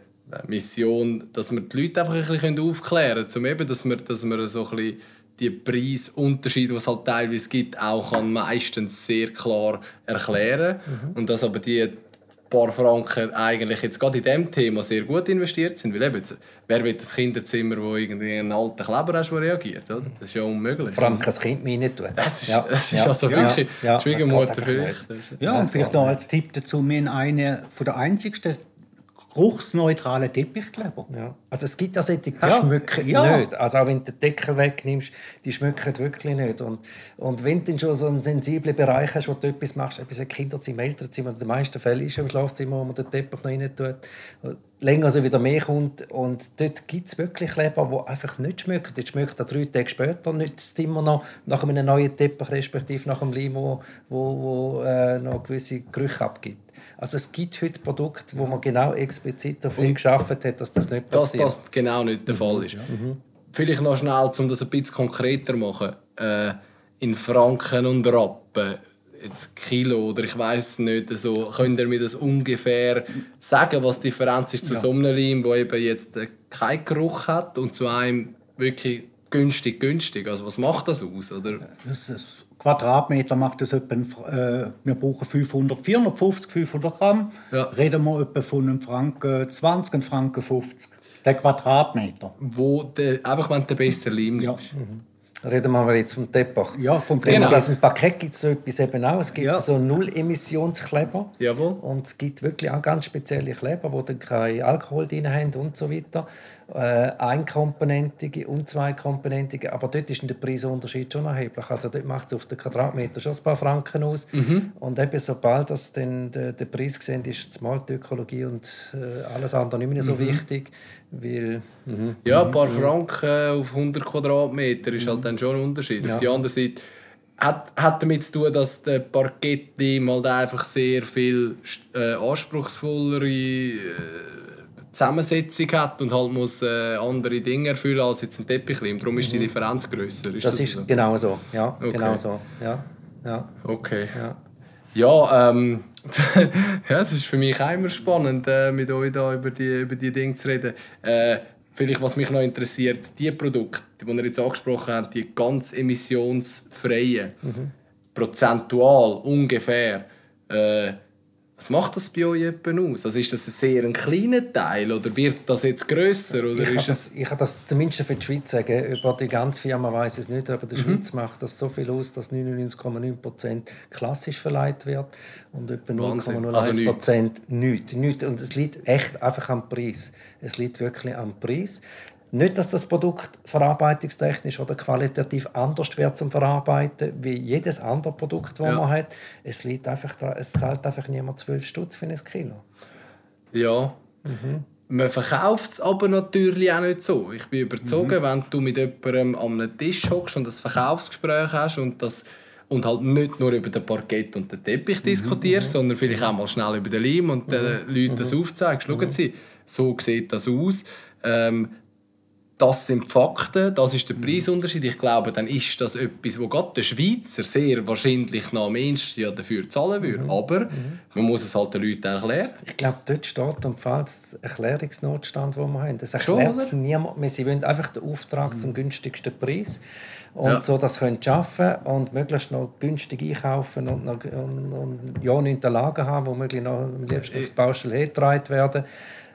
Speaker 1: Mission, dass wir die Leute einfach ein bisschen aufklären können, zum eben, dass wir, dass wir so ein bisschen die Preisunterschiede, die es halt teilweise gibt, auch kann meistens sehr klar erklären und dass aber die paar Franken eigentlich jetzt gerade in diesem Thema sehr gut investiert sind. Weil eben, jetzt, wer will das Kinderzimmer, wo irgendwie einen alten Kleber hast, der reagiert? Oder? Das ist ja unmöglich.
Speaker 2: Vor allem kann das Kind mir nicht tun.
Speaker 1: das ist,
Speaker 2: Ja,
Speaker 1: das ist
Speaker 2: ja,
Speaker 1: also
Speaker 2: ja,
Speaker 1: wirklich
Speaker 2: ja,
Speaker 1: die Schwiegermutter
Speaker 2: einfach
Speaker 1: vielleicht.
Speaker 3: Ja, und vielleicht noch als Tipp dazu, wir haben einen von der einzigsten geruchsneutralen Teppichkleber.
Speaker 2: Ja. Also es gibt ja solche, die
Speaker 3: Ja,
Speaker 2: schmecken
Speaker 3: ja.
Speaker 2: nicht. Also auch wenn du den Deckel wegnimmst, die schmecken wirklich nicht. Und, und wenn du dann schon so einen sensiblen Bereich hast, wo du etwas machst, etwas ein Kinderzimmer, Elternzimmer, in den meisten Fällen ist es im Schlafzimmer, wo man den Teppich noch rein tut, länger so wieder mehr kommt. Und dort gibt es wirklich Kleber, die einfach nicht schmecken. Jetzt schmeckt er drei Tage später nicht das Zimmer noch nach einem neuen Teppich, respektive nach einem Leim, wo, wo, wo äh, noch gewisse Gerüche abgibt. Also es gibt heute Produkte, wo man genau explizit dafür geschaffen hat, dass das nicht
Speaker 1: dass
Speaker 2: passiert.
Speaker 1: das genau nicht der Fall ist. Vielleicht noch schnell, um das ein bisschen konkreter zu machen. Äh, in Franken und Rappen, jetzt Kilo oder ich weiß nicht, so, könnt ihr mir das ungefähr sagen, was die Differenz ist zu so einem Leim, der eben jetzt äh, keinen Geruch hat und zu einem wirklich günstig, günstig. Also was macht das aus? Oder?
Speaker 3: Das ist Quadratmeter macht das etwa, äh, wir brauchen 500, 450, 500 Gramm.
Speaker 1: Ja.
Speaker 3: Reden wir etwa von einem Franken 20, einem Franken 50. Der Quadratmeter.
Speaker 1: Wo der, einfach wenn du den besseren Leim
Speaker 3: Ja.
Speaker 1: nimmst.
Speaker 2: Reden wir mal jetzt vom Teppich.
Speaker 3: Ja, vom
Speaker 2: Genau.
Speaker 1: Genau.
Speaker 2: Das im Paket gibt es so etwas eben auch. Es gibt
Speaker 3: Ja.
Speaker 2: so Null-Emissionskleber.
Speaker 1: Jawohl.
Speaker 2: Und es gibt wirklich auch ganz spezielle Kleber, die dann keinen Alkohol drin haben und so weiter. Äh, einkomponentige und zweikomponentige. Aber dort ist der Preisunterschied schon erheblich. Also dort macht es auf den Quadratmeter schon ein paar Franken aus.
Speaker 1: Mhm.
Speaker 2: Und eben sobald das der, der Preis gesehen ist, zumal die Ökologie und äh, alles andere nicht mehr so
Speaker 1: Mhm.
Speaker 2: wichtig. Weil, mhm.
Speaker 1: Ja, ein paar Franken auf 100 Quadratmeter ist halt dann schon ein Unterschied. Auf die andere Seite hat, hat damit zu tun, dass der Parkettleim halt einfach sehr viel äh, anspruchsvollere äh, Zusammensetzung hat und halt muss äh, andere Dinge erfüllen als jetzt ein Teppichleim. Darum ist die Differenz grösser. Ist
Speaker 2: das,
Speaker 1: das,
Speaker 2: ist
Speaker 1: so?
Speaker 2: genau so. Ja,
Speaker 1: Okay.
Speaker 2: genau so. Ja, ja,
Speaker 1: Okay.
Speaker 2: ja.
Speaker 1: Ja, ähm, (laughs) ja, es ist für mich auch immer spannend, äh, mit euch da über die, über die Dinge zu reden. Äh, vielleicht, was mich noch interessiert, die Produkte, die ihr jetzt angesprochen habt, die ganz emissionsfreien, prozentual ungefähr, äh, was macht das bei euch aus? Also ist das ein sehr ein kleiner Teil oder wird das jetzt grösser oder
Speaker 2: Ich kann,
Speaker 1: ist es
Speaker 2: das, ich kann das zumindest für die Schweiz sagen. Über die ganze Firma weiß ich es nicht, aber die
Speaker 1: Mhm.
Speaker 2: Schweiz macht das so viel aus, dass 99,9% klassisch verleiht wird und etwa
Speaker 1: Wahnsinn.
Speaker 2: 0,01%
Speaker 1: Also
Speaker 2: nichts. Nichts. Und es liegt echt einfach am Preis. Es liegt wirklich am Preis. Nicht, dass das Produkt verarbeitungstechnisch oder qualitativ anders wird zum Verarbeiten wie jedes andere Produkt, das
Speaker 1: Ja.
Speaker 2: man hat. Es, liegt einfach daran, es zahlt einfach niemand 12 Stutz für ein Kilo.
Speaker 1: Ja. Man verkauft es aber natürlich auch nicht so. Ich bin überzogen, wenn du mit jemandem an einem Tisch hockst und ein Verkaufsgespräch hast und das und halt nicht nur über den Parkett und den Teppich diskutierst, sondern vielleicht auch mal schnell über den Leim und den Leuten das aufzeigst. Schauen Sie, so sieht das aus. Ähm, das sind die Fakten, das ist der Preisunterschied. Ich glaube, dann ist das etwas, wo gerade der Schweizer sehr wahrscheinlich noch am ehesten ja dafür zahlen würde. Aber man muss es halt den Leuten erklären.
Speaker 2: Ich glaube, dort steht und fällt der Erklärungsnotstand, den wir haben. Das
Speaker 1: Schon,
Speaker 2: erklärt
Speaker 1: oder?
Speaker 2: niemand mehr. Sie wollen einfach den Auftrag zum günstigsten Preis und
Speaker 1: Ja.
Speaker 2: so das können schaffen und möglichst noch günstig einkaufen und, noch, und, und ja nicht Lagen haben, wo möglichst noch am liebsten aufs Baustelle hergetragen werden.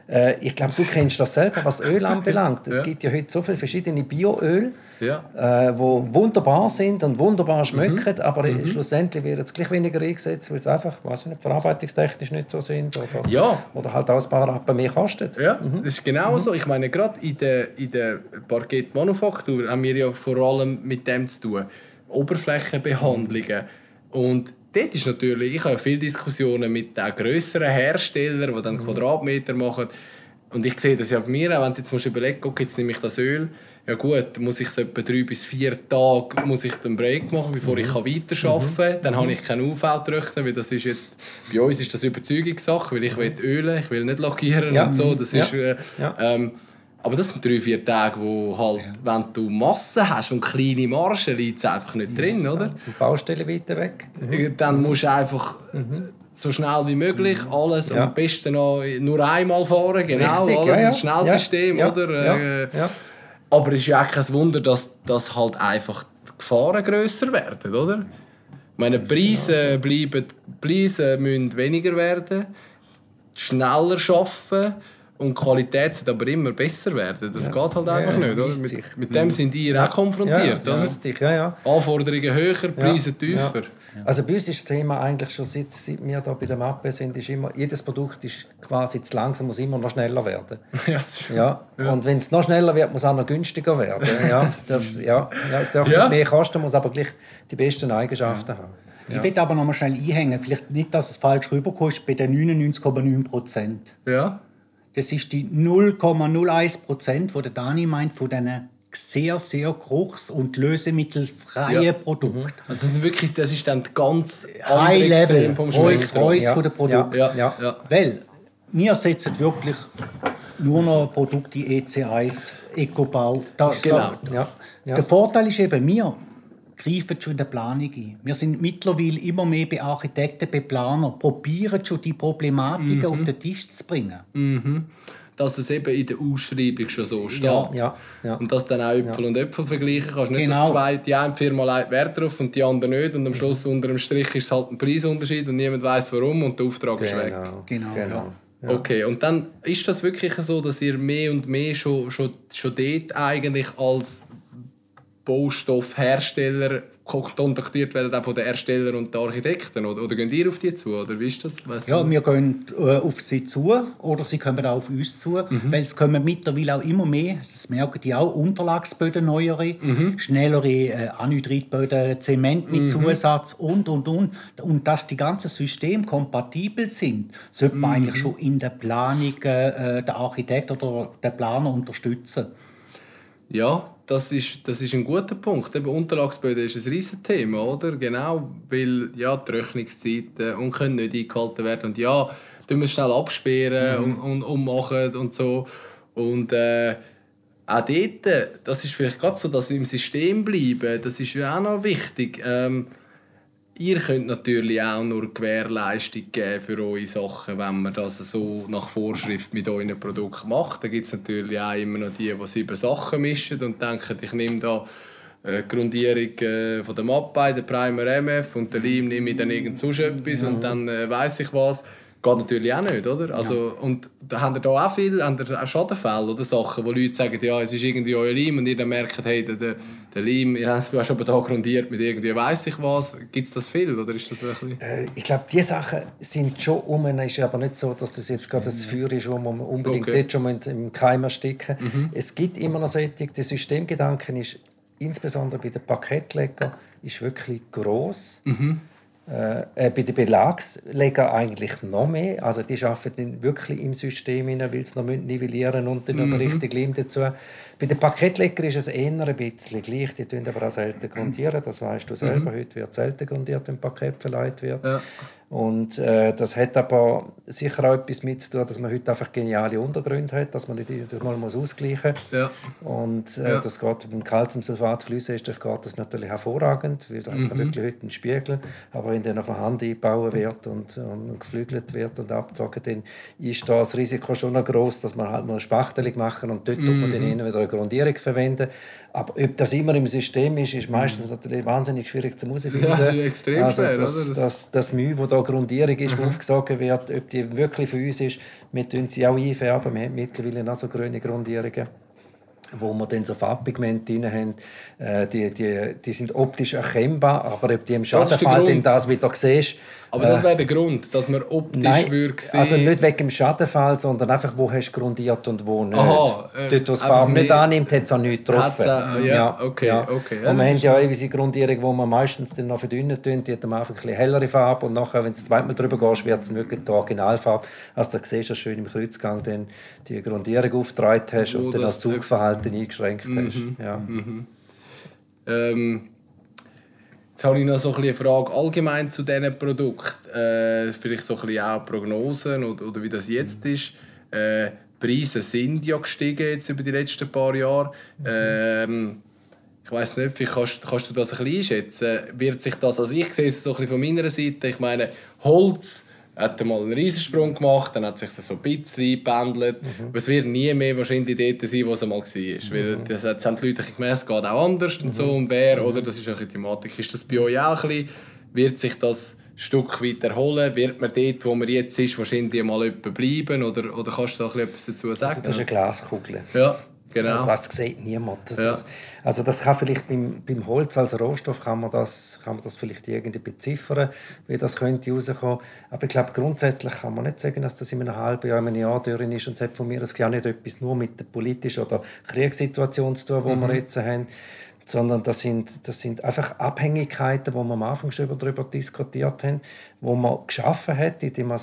Speaker 2: Äh, ich glaube, du kennst das selber, was Öl (laughs) anbelangt. Es
Speaker 1: Ja.
Speaker 2: gibt ja heute so viele verschiedene Bioöl,
Speaker 1: Ja.
Speaker 2: äh, wo wunderbar sind und wunderbar schmecken,
Speaker 1: Mhm.
Speaker 2: aber schlussendlich wird es gleich weniger eingesetzt, weil es einfach, weiß ich nicht, verarbeitungstechnisch nicht so sind oder,
Speaker 1: Ja.
Speaker 2: oder halt auch ein paar Rappen mehr kostet.
Speaker 1: Ja, das ist genau so. Ich meine, gerade in der, in der Parkettmanufaktur haben wir ja vor allem mit dem zu tun. Oberflächenbehandlungen. Und dort ist natürlich, ich habe viele Diskussionen mit den grösseren Herstellern, die dann Quadratmeter machen. Und ich sehe das ja bei mir auch, wenn du jetzt musst überlegen jetzt nehme ich das Öl, ja gut, muss ich es etwa drei bis vier Tage muss ich den Break machen, bevor ich weiterarbeiten kann. Dann habe ich keinen UV-Trockner, weil das ist jetzt, bei uns ist das Überzeugungssache, weil ich will ölen, ich will nicht lackieren
Speaker 2: Ja.
Speaker 1: und so. Das
Speaker 2: Ja.
Speaker 1: ist, äh,
Speaker 2: Ja.
Speaker 1: ähm, aber das sind drei, vier Tage, wo halt, wenn du Masse hast und kleine Margen, liegt es einfach nicht drin, oder?
Speaker 2: Die Baustelle weiter weg.
Speaker 1: Äh, Dann musst du einfach so schnell wie möglich alles
Speaker 2: Ja.
Speaker 1: am besten noch nur einmal fahren, genau,
Speaker 2: Richtig,
Speaker 1: alles
Speaker 2: ja, ja.
Speaker 1: ein Schnellsystem,
Speaker 2: Ja,
Speaker 1: oder?
Speaker 2: ja,
Speaker 1: Äh,
Speaker 2: ja.
Speaker 1: Aber es ist ja auch kein Wunder, dass, dass halt einfach die Gefahren grösser werden, oder? Ich meine, die Preise, bleiben, die Preise müssen weniger werden, schneller arbeiten und die Qualität sollte aber immer besser werden. Das geht halt einfach
Speaker 2: das
Speaker 1: nicht,
Speaker 2: sich.
Speaker 1: Mit, mit dem sind die auch konfrontiert,
Speaker 2: Ja, das
Speaker 1: oder?
Speaker 2: sich, ja, ja.
Speaker 1: Anforderungen höher, Preise tiefer.
Speaker 2: Ja. Also bei uns ist das Thema eigentlich schon seit, seit wir da bei der Mappe sind, ist immer, jedes Produkt ist quasi zu langsam, muss immer noch schneller werden. (laughs)
Speaker 1: Ja,
Speaker 2: Ja. Und wenn es noch schneller wird, muss es auch noch günstiger werden. (laughs) Ja, das, ja, ja, es darf
Speaker 1: Ja.
Speaker 2: nicht mehr kosten, muss aber gleich die besten Eigenschaften haben.
Speaker 3: Ich will aber noch mal schnell einhängen, vielleicht nicht, dass es falsch rüberkommt, bei den 99,9 Prozent.
Speaker 1: ja.
Speaker 3: Das ist die 0,01 Prozent, wo der Dani meint, von diesen sehr, sehr geruchs- und lösemittelfreien
Speaker 1: Ja.
Speaker 3: Produkten.
Speaker 1: Also das, sind wirklich, das ist dann ganz
Speaker 3: High Level. Royce
Speaker 2: Ja.
Speaker 3: von den Produkten.
Speaker 1: Ja,
Speaker 2: Ja.
Speaker 1: ja.
Speaker 3: Weil wir setzen wirklich nur noch Produkte EC1, Ecobau. Das
Speaker 1: Genau.
Speaker 2: Ja.
Speaker 3: Der Vorteil ist eben, wir greifen schon in der Planung ein. Wir sind mittlerweile immer mehr bei Architekten, bei Planern, probieren schon die Problematiken
Speaker 1: Mhm.
Speaker 3: auf den Tisch zu bringen.
Speaker 1: dass es eben in der Ausschreibung schon so steht.
Speaker 2: Ja, ja, ja.
Speaker 1: Und dass dann auch Äpfel und Äpfel vergleichen kannst. Nicht,
Speaker 3: Genau.
Speaker 1: dass zwei, die eine Firma legt Wert drauf und die andere nicht. Und am Schluss unter dem Strich ist es halt ein Preisunterschied und niemand weiß warum und der Auftrag ist weg.
Speaker 2: Genau,
Speaker 3: Genau, ja.
Speaker 1: Okay, und dann ist das wirklich so, dass ihr mehr und mehr schon, schon, schon dort eigentlich als Baustoffhersteller kontaktiert werden auch von den Erstellern und den Architekten? Oder, oder gehen ihr auf die zu? Oder wie ist das? Weiss
Speaker 3: Ja,
Speaker 1: nicht.
Speaker 3: wir gehen äh, auf sie zu oder sie kommen auch auf uns zu, weil es kommen mittlerweile auch immer mehr, das merken die auch, Unterlagsböden neuere, schnellere äh, Anhydritböden, Zement mit Zusatz und, und, und. Und dass die ganzen Systeme kompatibel sind, sollte man eigentlich schon in der Planung äh, der Architekt oder der Planer unterstützen.
Speaker 1: Ja, das ist, das ist ein guter Punkt. Eben, Unterlagsböden ist ein riesen Thema, oder? Genau, weil ja, die Rechnungszeiten und können nicht eingehalten werden. Und ja, tun wir schnell absperren und, und ummachen und so. Und äh, auch dort, das ist vielleicht gerade so, dass wir im System bleiben, das ist ja auch noch wichtig. Ähm, Ihr könnt natürlich auch nur Gewährleistung geben für eure Sachen, wenn man das so nach Vorschrift mit euren Produkten macht. Da gibt es natürlich auch immer noch die, die sieben Sachen mischen und denken, ich nehme da äh, die Grundierung äh, von der Mappe, den Primer MF und den Leim nehme ich dann irgend sonst etwas und dann äh, weiss ich was. Geht natürlich auch nicht, oder? Also, Und da habt ihr da auch viel habt ihr auch Schadenfälle oder Sachen, wo Leute sagen, ja, es ist irgendwie euer Leim und ihr dann merkt, hey, der, der, der Leim, ihr habt, du hast aber da grundiert mit irgendwie weiss ich was. Gibt es das viel oder ist das wirklich...
Speaker 2: Äh, Ich glaube, diese Sachen sind schon um. Es ist aber nicht so, dass das jetzt gerade das Feuer ist, wo man unbedingt
Speaker 1: Okay.
Speaker 2: schon im Keim ersticken Es gibt immer noch solche. Der Systemgedanke ist insbesondere bei den Paketlegern ist wirklich gross. Äh, äh, bei den Belagslegern eigentlich noch mehr. Also die arbeiten wirklich im System, weil sie noch müssen nivellieren und dann noch den richtigen Leim dazu. Bei den Paketlegern ist es eher ein bisschen gleich. Die tun aber auch selten grundieren. Das weißt du selber. Heute wird selten grundiert, wenn Paket verleiht wird.
Speaker 1: Ja.
Speaker 2: Und äh, das hat aber sicher auch etwas mit zu tun, dass man heute einfach geniale Untergründe hat, dass man nicht jedes Mal muss ausgleichen muss.
Speaker 1: Ja.
Speaker 2: Und äh,
Speaker 1: Ja.
Speaker 2: das geht beim Calciumsulfat Flüssigester geht das natürlich hervorragend, weil da hat man wirklich heute einen Spiegel. Aber wenn der noch von Hand eingebaut wird und, und geflügelt wird und abgezogen, dann ist da das Risiko schon noch groß, dass man halt mal eine Spachtelung machen und dort tut man dann innen wieder eine Grundierung verwenden. Aber ob das immer im System ist, ist meistens natürlich wahnsinnig schwierig zu herausfinden.
Speaker 1: Ja, das ist extrem
Speaker 2: also
Speaker 1: schwer,
Speaker 2: das,
Speaker 1: oder? Das-
Speaker 2: Das, das Mühe, wo da Grundierung ist, wo aufgesogen wird, ob die wirklich für uns ist, wir tun sie auch einfärben. Wir haben mittlerweile auch so grüne Grundierungen wo wir dann so Farbpigmente drin haben, äh, die, die, die sind optisch erkennbar, aber ob die im Schadenfall dann das wieder siehst,
Speaker 1: Aber das wäre der Grund, dass man optisch
Speaker 2: Nein,
Speaker 1: würde sehen
Speaker 2: also nicht wegen dem Schadenfall, sondern einfach, wo hast du grundiert und wo nicht.
Speaker 1: Aha, äh,
Speaker 2: Dort, wo
Speaker 1: einfach
Speaker 2: Farbe nicht annimmt, hat es auch nichts getroffen.
Speaker 1: auch- ja, okay, okay. Ja,
Speaker 2: und wir haben ja auch diese Grundierung, die wir meistens dann noch verdünnen tun, die hat am Anfang ein bisschen hellere Farbe und nachher, wenn du zweimal drüber gehst, wird es wirklich die Originalfarbe. Also da siehst du schön im Kreuzgang, dann die Grundierung aufgetragen hast
Speaker 1: Wo
Speaker 2: und dann
Speaker 1: das-
Speaker 2: Zugverhalten eingeschränkt hast. Ja.
Speaker 1: Ähm, jetzt habe ich noch so eine Frage allgemein zu diesen Produkten. Äh, vielleicht so ein auch Prognosen oder, oder wie das jetzt ist. Äh, Preise sind ja gestiegen jetzt über die letzten paar Jahre. Ähm, ich weiß nicht, vielleicht kannst, kannst du das ein bisschen einschätzen. Wird sich das, also ich sehe es so ein bisschen von meiner Seite, ich meine, Holz hat mal einen Riesensprung gemacht, dann hat sich so ein bisschen eingependelt. Aber es wird nie mehr wahrscheinlich dort sein, wo es einmal war. Weil das, das haben die Leute gemerkt, es geht auch anders und so und wer, oder? Das ist eine Thematik. Ist das bei euch auch ein bisschen, wird sich das ein Stück weit erholen? Wird man dort, wo man jetzt ist, wahrscheinlich mal bleiben? Oder, oder kannst du da etwas dazu sagen?
Speaker 2: Also das ist eine Glaskugel.
Speaker 1: ja, genau.
Speaker 2: Das sieht niemand. Das,
Speaker 1: Ja.
Speaker 2: das, also das kann vielleicht beim, beim Holz als Rohstoff kann man das, kann man das vielleicht irgendwie beziffern, wie das könnte rauskommen. Aber ich glaube, grundsätzlich kann man nicht sagen, dass das in einem halben Jahr, in einem Jahr durch ist. Und es hat von mir aus auch nicht etwas nur mit der politischen oder Kriegssituation zu tun, die
Speaker 1: Mhm.
Speaker 2: wir jetzt haben. Sondern das sind, das sind einfach Abhängigkeiten, die wir am Anfang schon darüber diskutiert haben, wo man geschaffen hat, indem man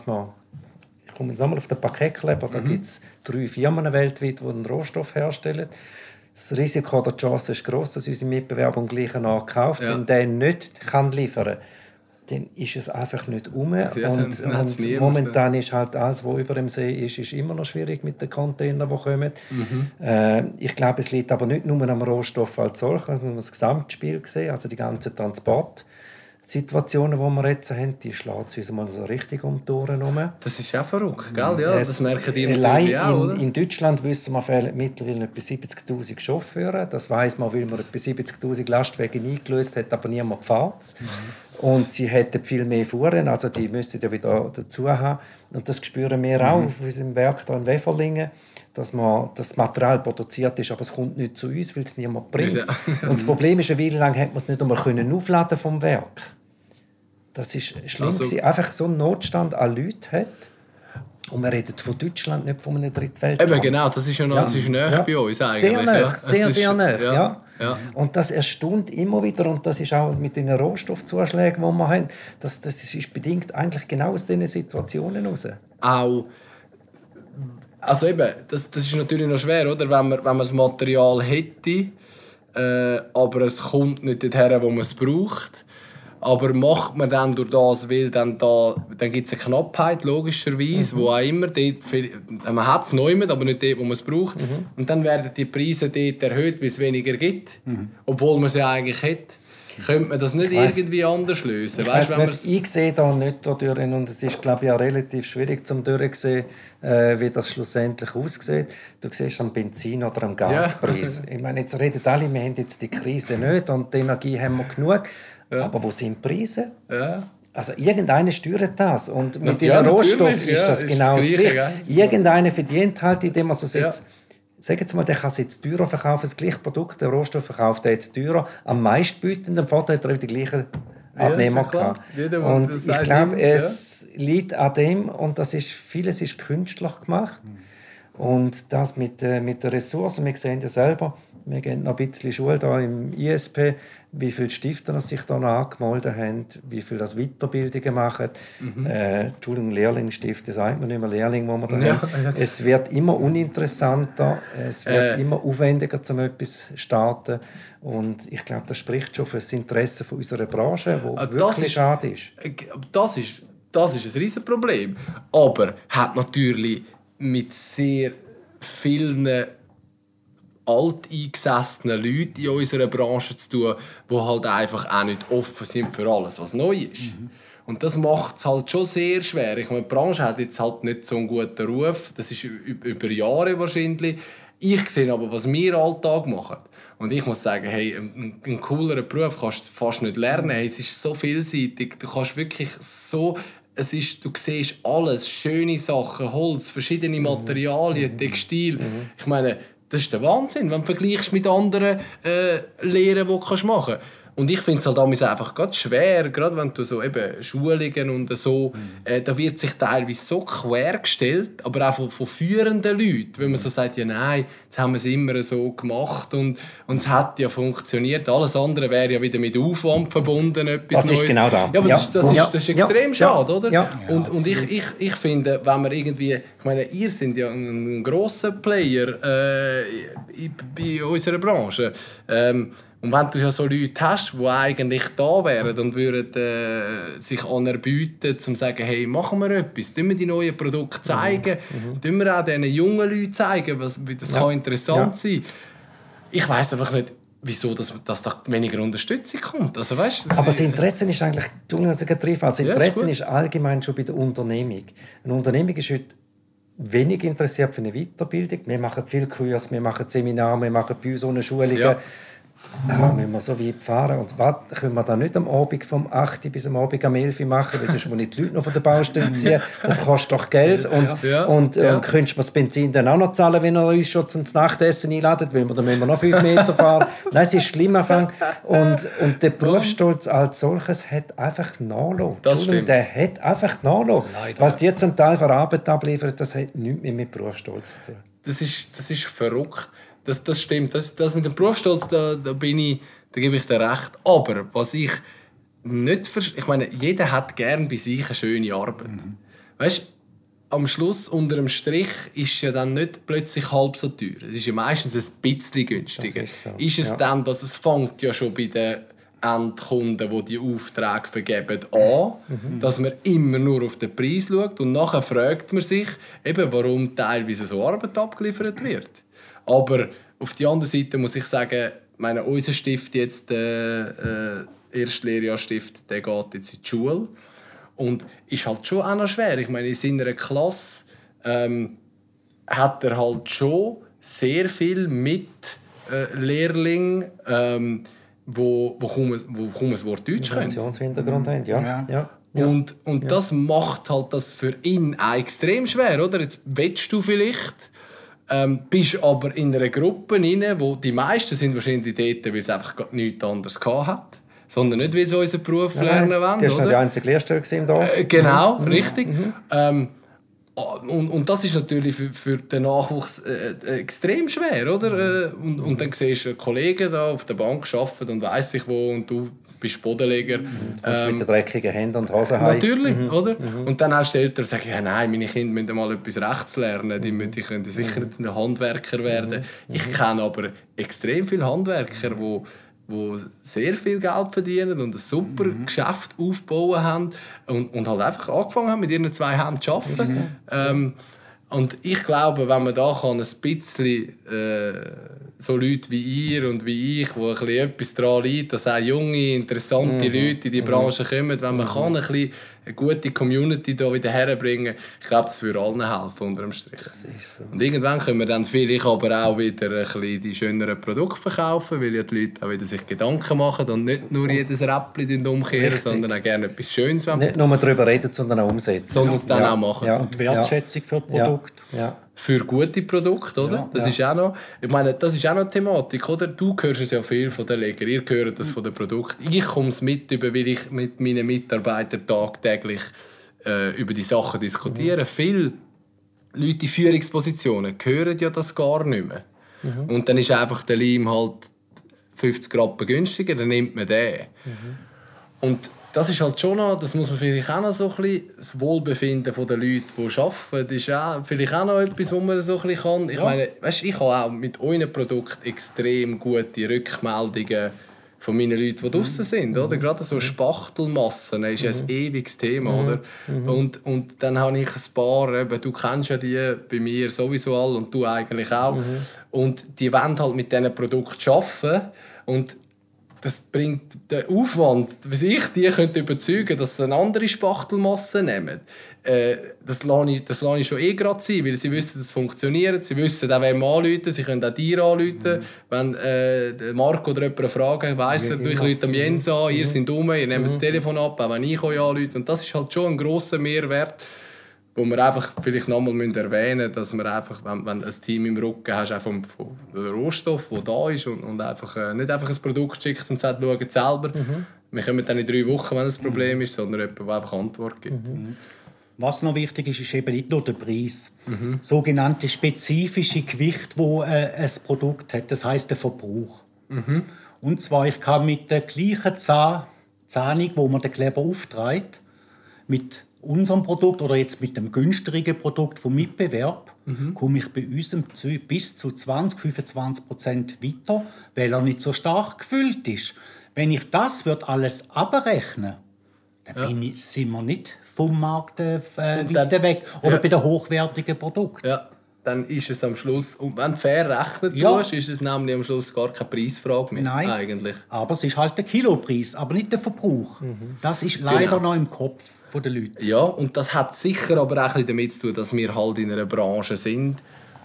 Speaker 2: ich komme nochmal auf den Paketkleber.
Speaker 1: Mhm.
Speaker 2: Da gibt es drei Firmen weltweit, die einen Rohstoff herstellen. Das Risiko die Chance ist groß, dass unsere Mitbewerber am gleichen Ort kauft.
Speaker 1: Ja.
Speaker 2: Wenn der nicht kann liefern kann, dann ist es einfach nicht um.
Speaker 1: dann-
Speaker 2: und und momentan ist halt alles, was über dem See ist, ist immer noch schwierig mit den Containern, die kommen.
Speaker 1: Mhm.
Speaker 2: Äh, ich glaube, es liegt aber nicht nur am Rohstoff als solcher, man muss das Gesamtspiel sehen, also die ganzen Transport. Situationen, die wir jetzt haben, die schlägt uns mal so richtig um die Ohren herum.
Speaker 1: Das ist auch verrückt, gell? Ja, das merken die natürlich auch,
Speaker 2: in,
Speaker 1: oder?
Speaker 2: in Deutschland wissen wir fehlen mittlerweile etwa 70'000 Chauffeure. Das weiss man, weil man etwa 70'000 Lastwagen eingelöst hat, aber niemand gefährt. Und sie hätten viel mehr Fuhren, also die müssten ja wieder dazu haben. Und das spüren wir auch auf unserem Werk hier in Weferlingen, dass man das Material produziert ist, aber es kommt nicht zu uns, weil es niemand bringt.
Speaker 1: Ja. (laughs)
Speaker 2: Und das Problem ist, eine Weile lang hat man es nicht einmal können aufladen vom Werk. Das ist schlimm,
Speaker 1: Also-
Speaker 2: gewesen. einfach so einen Notstand an Leuten hat. Und wir reden von Deutschland, nicht von einem Drittwelt.
Speaker 1: Eben, genau, das ist ja noch, das ist näher
Speaker 2: Ja.
Speaker 1: bei uns eigentlich.
Speaker 2: Sehr nah,
Speaker 1: ja.
Speaker 2: sehr,
Speaker 1: ist-
Speaker 2: sehr. Ja.
Speaker 1: ja. ja.
Speaker 2: Und das erstaunt immer wieder, und das ist auch mit den Rohstoffzuschlägen, die wir haben, das, das ist bedingt eigentlich genau aus diesen Situationen heraus.
Speaker 1: auch also eben, das, das ist natürlich noch schwer, oder? Wenn man, wenn man das Material hätte, äh, aber es kommt nicht dorthin, wo man es braucht. Aber macht man dann durch das, weil dann, da, dann gibt es eine Knappheit, logischerweise, wo auch immer, dort, man hat es neu, aber nicht dort, wo man es braucht. Und dann werden die Preise dort erhöht, weil es weniger gibt, obwohl man es ja eigentlich hat. Könnte man das nicht
Speaker 2: weiss-
Speaker 1: irgendwie anders lösen?
Speaker 2: Ich, weiss
Speaker 1: wenn
Speaker 2: nicht, ich sehe da nicht da durch und es ist glaube ich auch relativ schwierig zum durchsehen, äh, wie das schlussendlich aussieht. Du siehst am Benzin oder am Gaspreis. (laughs) Ich meine, jetzt reden alle, wir haben jetzt die Krise nicht und die Energie haben wir genug. Aber wo sind die Preise?
Speaker 1: ja.
Speaker 2: Also irgendeiner steuert das und mit
Speaker 1: Ja,
Speaker 2: den Rohstoffen ist
Speaker 1: ja,
Speaker 2: das
Speaker 1: ist
Speaker 2: genau
Speaker 1: das Gleiche?
Speaker 2: Irgendeiner verdient halt, indem er es
Speaker 1: Ja.
Speaker 2: jetzt Sag jetzt mal, der kann es jetzt teurer verkaufen, das gleiche Produkt, der Rohstoff verkauft er jetzt teurer, am meistbietenden Vorteil hat er die gleichen
Speaker 1: Ja,
Speaker 2: Abnehmer
Speaker 1: ja
Speaker 2: gehabt.
Speaker 1: Jeder, der
Speaker 2: Und ich glaube, es liegt an dem, und das ist, vieles ist künstlich gemacht. Und das mit, äh, mit den Ressourcen, wir sehen ja selber, wir gehen noch ein bisschen Schule da im ISP, wie viele Stifter sich da angemeldet haben, wie viele das Weiterbildungen machen. Äh, Entschuldigung, Lehrlingstifte, sagt man nicht mehr Lehrling, wo man da
Speaker 1: Mhm. Ja,
Speaker 2: haben. Es wird immer uninteressanter, es wird
Speaker 1: Äh.
Speaker 2: immer aufwendiger, um etwas zu starten. Und ich glaube, das spricht schon für das Interesse von unserer Branche, wo
Speaker 1: das
Speaker 2: wirklich
Speaker 1: ist-
Speaker 2: schade ist.
Speaker 1: Das ist, das ist ein riesen Problem. Aber hat natürlich mit sehr vielen alteingesessenen Leuten in unserer Branche zu tun, die halt einfach auch nicht offen sind für alles, was neu ist. Und das macht es halt schon sehr schwer. Ich meine, die Branche hat jetzt halt nicht so einen guten Ruf. Das ist über Jahre wahrscheinlich. Ich sehe aber, was wir Alltag machen. Und ich muss sagen, hey, einen, cooleren Beruf kannst du fast nicht lernen. Hey, es ist so vielseitig. Du kannst wirklich so es ist, du siehst alles, schöne Sachen, Holz, verschiedene Materialien, Textil. Ich meine, das ist der Wahnsinn, wenn du vergleichst mit anderen äh, Lehren, die du machen kannst. Und ich finde es halt damals einfach gerade schwer, gerade wenn du so eben Schulungen und so, äh, da wird sich teilweise so quergestellt, aber auch von, von führenden Leuten, wenn man so sagt, ja nein, jetzt haben wir es immer so gemacht und, und es hat ja funktioniert, alles andere wäre ja wieder mit Aufwand verbunden, etwas
Speaker 2: Das ist
Speaker 1: Neues.
Speaker 2: genau da.
Speaker 1: Ja, aber
Speaker 2: Ja.
Speaker 1: Das, das,
Speaker 2: Ja.
Speaker 1: ist, das ist extrem
Speaker 2: Ja.
Speaker 1: schade, oder?
Speaker 2: Ja.
Speaker 1: Und, und ich, ich, ich finde, wenn man irgendwie, ich meine, ihr seid ja ein, ein grosser Player äh, bei unserer Branche. Ähm, und wenn du ja so Leute hast, die eigentlich da wären und würden äh, sich anerbieten, um zu sagen, hey, machen wir etwas, tun wir die neuen Produkte zeigen, tun wir auch diesen jungen Leuten zeigen, was, das kann interessant sein. Ich weiß einfach nicht, wieso dass, dass da weniger Unterstützung kommt. Also, weißt,
Speaker 2: Aber das Interesse ist eigentlich, Entschuldigung, dass ich treffe, also
Speaker 1: Ja, ist
Speaker 2: Interesse ist allgemein schon bei der Unternehmung. Eine Unternehmung ist heute wenig interessiert für eine Weiterbildung. Wir machen viel Kurs, wir machen Seminare, wir machen bei uns so eine Schulungen.
Speaker 1: Ja.
Speaker 2: Ah, müssen wir so weit fahren? Und was, können wir da nicht am Abend vom 8 bis am Abend am 11 machen, weil sonst muss ich die Leute noch von der Baustelle (laughs) ziehen. Das kostet doch Geld. Und,
Speaker 1: Ja.
Speaker 2: und,
Speaker 1: Ja.
Speaker 2: und könntest du das Benzin dann auch noch zahlen, wenn er uns schon zum Nachtessen einladet, weil wir dann müssen wir noch 5 Meter fahren. (laughs) Nein, es ist schlimm Anfang. Und, und der Berufsstolz als solches hat einfach nachgelassen.
Speaker 1: Das stimmt.
Speaker 2: Der hat einfach nachgelassen. Was die zum Teil für Arbeit abliefern, das hat nichts mehr mit Berufsstolz zu tun.
Speaker 1: das ist, das ist verrückt. Das, das stimmt. Das, das mit dem Berufsstolz, da, da bin ich, da gebe ich dir recht. Aber was ich nicht verstehe, ich meine, jeder hat gern bei sich eine schöne Arbeit. Weißt am Schluss, unter dem Strich, ist ja dann nicht plötzlich halb so teuer. Es ist ja meistens ein bisschen günstiger.
Speaker 2: Das ist so,
Speaker 1: ist es
Speaker 2: ja.
Speaker 1: dann, dass es fängt ja schon bei den Endkunden, die die Aufträge vergeben, an,
Speaker 2: Mhm.
Speaker 1: dass man immer nur auf den Preis schaut und nachher fragt man sich, eben, warum teilweise so Arbeit abgeliefert wird. Aber auf die andere Seite muss ich sagen, meine, unser Stift jetzt, äh, äh, Erstlehrjahr stiftet, der geht jetzt in die Schule. Und ist halt schon auch noch schwer. Ich meine, in seiner Klasse ähm, hat er halt schon sehr viel mit äh, Lehrlingen, ähm, wo, wo, kaum, wo kaum ein Wort Deutsch können.
Speaker 2: Migrationshintergrund haben, ja.
Speaker 3: Ja.
Speaker 2: ja. ja.
Speaker 1: Und, und das macht halt das für ihn auch extrem schwer, oder? Jetzt willst du vielleicht, ähm, bist aber in einer Gruppe rein, wo die meisten sind wahrscheinlich dort, weil es einfach nichts anderes hat. Sondern nicht, weil sie unseren Beruf lernen wollen,
Speaker 2: Das war noch die
Speaker 1: oder?
Speaker 2: einzige Lehrstelle im Dorf.
Speaker 1: Äh, Genau, richtig. Ähm, und, und das ist natürlich für, für den Nachwuchs äh, äh, extrem schwer, oder? Äh, und, und dann siehst du einen Kollegen da auf der Bank arbeiten und weiss ich wo und du bist Bodenleger.
Speaker 2: Kommst mit den dreckigen Händen und Hosen heim.
Speaker 1: Natürlich, oder? Und dann hast du Eltern, die sagen, ja, nein, meine Kinder müssen mal etwas rechts lernen, die, müssen- die können sicher nicht ein Handwerker werden. Ich kenne aber extrem viele Handwerker, die wo sehr viel Geld verdienen und ein super Geschäft aufbauen haben und, und halt einfach angefangen haben, mit ihren zwei Händen zu arbeiten. Ähm, und ich glaube, wenn man da kann, ein bisschen äh, so Leute wie ihr und wie ich, wo ein bisschen etwas daran liegt, dass auch junge, interessante Leute in die Branche kommen, wenn man kann, ein bisschen eine gute Community da wieder herbringen, ich glaube, das würde allen helfen unter dem Strich.
Speaker 2: ist so.
Speaker 1: Und irgendwann können wir dann vielleicht aber auch wieder ein bisschen die schöneren Produkte verkaufen, weil ja die Leute auch wieder sich Gedanken machen und nicht nur jedes Räppchen umkehren, sondern auch gerne etwas Schönes
Speaker 2: Nicht nur darüber reden, sondern auch umsetzen.
Speaker 1: sondern es dann
Speaker 2: Ja.
Speaker 1: auch machen.
Speaker 2: Ja.
Speaker 3: Und die Wertschätzung für das
Speaker 2: Ja.
Speaker 3: Produkt.
Speaker 2: Ja.
Speaker 1: Für gute Produkte, oder?
Speaker 3: Ja,
Speaker 1: das
Speaker 3: ja.
Speaker 1: ist auch noch, ich meine, das ist auch noch eine Thematik, oder? Du hörst es ja viel von den Leger, ihr hört das von den Produkten. Ich komme es mit, über, weil ich mit meinen Mitarbeitern tagtäglich äh, über die Sachen diskutiere.
Speaker 2: Mhm.
Speaker 1: Viele Leute in Führungspositionen hören ja das gar nicht mehr.
Speaker 2: Mhm.
Speaker 1: Und dann ist einfach der Leim halt 50 Rappen günstiger, dann nimmt man den.
Speaker 2: Mhm.
Speaker 1: Und das ist halt schon noch, das muss man vielleicht auch noch so ein bisschen, das Wohlbefinden der Leute, die arbeiten, das ist auch vielleicht auch noch etwas, was man so ein bisschen kann. Ich meine, weißt, ich habe auch mit euren Produkten extrem gute Rückmeldungen von meinen Leuten, die draußen sind. Oder? Gerade so Spachtelmassen ist ja ein ewiges Thema. Oder? Und, und dann habe ich ein paar, eben, du kennst ja die bei mir sowieso alle und du eigentlich auch. Und die wollen halt mit diesen Produkten arbeiten. Und das bringt den Aufwand, was ich die könnte überzeugen, dass sie eine andere Spachtelmasse nehmen. Äh, das lasse ich, das lasse ich schon eh gerade sein, weil sie wissen, dass es funktioniert. Sie wissen auch, wem anrufen. Sie können auch dir anrufen. Wenn äh, Marco oder jemand eine Frage weiss er, ich rufe am Jens an, ihr seid dumm, ihr nehmt das Telefon ab, auch wenn ich euch anrufe. Und das ist halt schon ein grosser Mehrwert, wo wir einfach vielleicht noch einmal erwähnen müssen, dass man einfach, wenn, wenn ein Team im Rücken hast, auch vom, vom Rohstoff, der da ist und, und einfach, äh, nicht einfach ein Produkt schickt und sagt, schaut selber. Wir kommen dann in drei Wochen, wenn es ein Problem ist, sondern jemand, der einfach Antwort gibt.
Speaker 3: Was noch wichtig ist, ist eben nicht nur der Preis. Sogenannte spezifische Gewicht, wo äh, ein Produkt hat, das heißt der Verbrauch. Und zwar, ich kann mit der gleichen Zahn, Zahnung, wo man den Kleber auftreibt, mit unserem Produkt oder jetzt mit dem günstigen Produkt vom Mitbewerb, komme ich bei uns bis zu 20, 25 Prozent weiter, weil er nicht so stark gefüllt ist. Wenn ich das wird alles abrechnen, dann bin ich, sind wir nicht vom Markt äh, weiter weg. Oder
Speaker 1: ja.
Speaker 3: bei den hochwertigen Produkten.
Speaker 1: Ja, dann ist es am Schluss, und wenn du fair rechnen
Speaker 3: Ja.
Speaker 1: tust, ist es nämlich am Schluss gar keine Preisfrage mehr.
Speaker 3: Nein.
Speaker 1: Eigentlich.
Speaker 3: Aber es ist halt der Kilopreis, aber nicht der Verbrauch.
Speaker 1: Mhm.
Speaker 3: Das ist leider
Speaker 1: Genau.
Speaker 3: noch im Kopf der Leute.
Speaker 1: Ja, und das hat sicher aber auch ein bisschen damit zu tun, dass wir halt in einer Branche sind,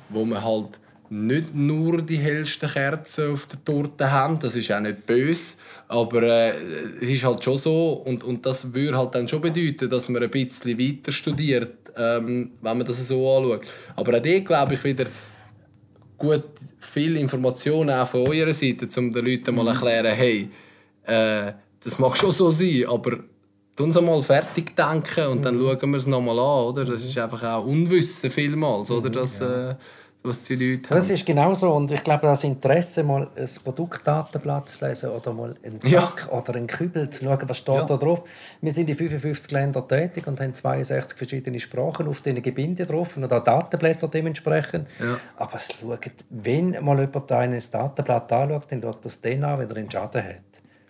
Speaker 1: wo man halt nicht nur die hellsten Kerzen auf der Torte haben. Das ist auch nicht böse, aber äh, es ist halt schon so und, und das würde halt dann schon bedeuten, dass man ein bisschen weiter studiert, ähm, wenn man das so anschaut. Aber auch dort glaube ich wieder gut viel Informationen auch von eurer Seite, um den Leuten mal erklären, hey, äh, das mag schon so sein, aber tun uns mal fertig denken und dann schauen wir es nochmal an, oder? Das ist einfach auch Unwissen vielmals, oder? Das, äh, was die Leute haben.
Speaker 2: Das ist genau so. Und ich glaube, das Interesse, mal ein Produktdatenblatt zu lesen oder mal einen
Speaker 1: Ja.
Speaker 2: Sack oder einen Kübel zu schauen, was steht da drauf. Wir sind in 55 Ländern tätig und haben 62 verschiedene Sprachen auf diesen Gebinden drauf und auch Datenblätter dementsprechend.
Speaker 1: Ja.
Speaker 2: Aber es schaut, wenn mal jemand ein Datenblatt anschaut, dann schaut das den an, wenn er einen Schaden hat.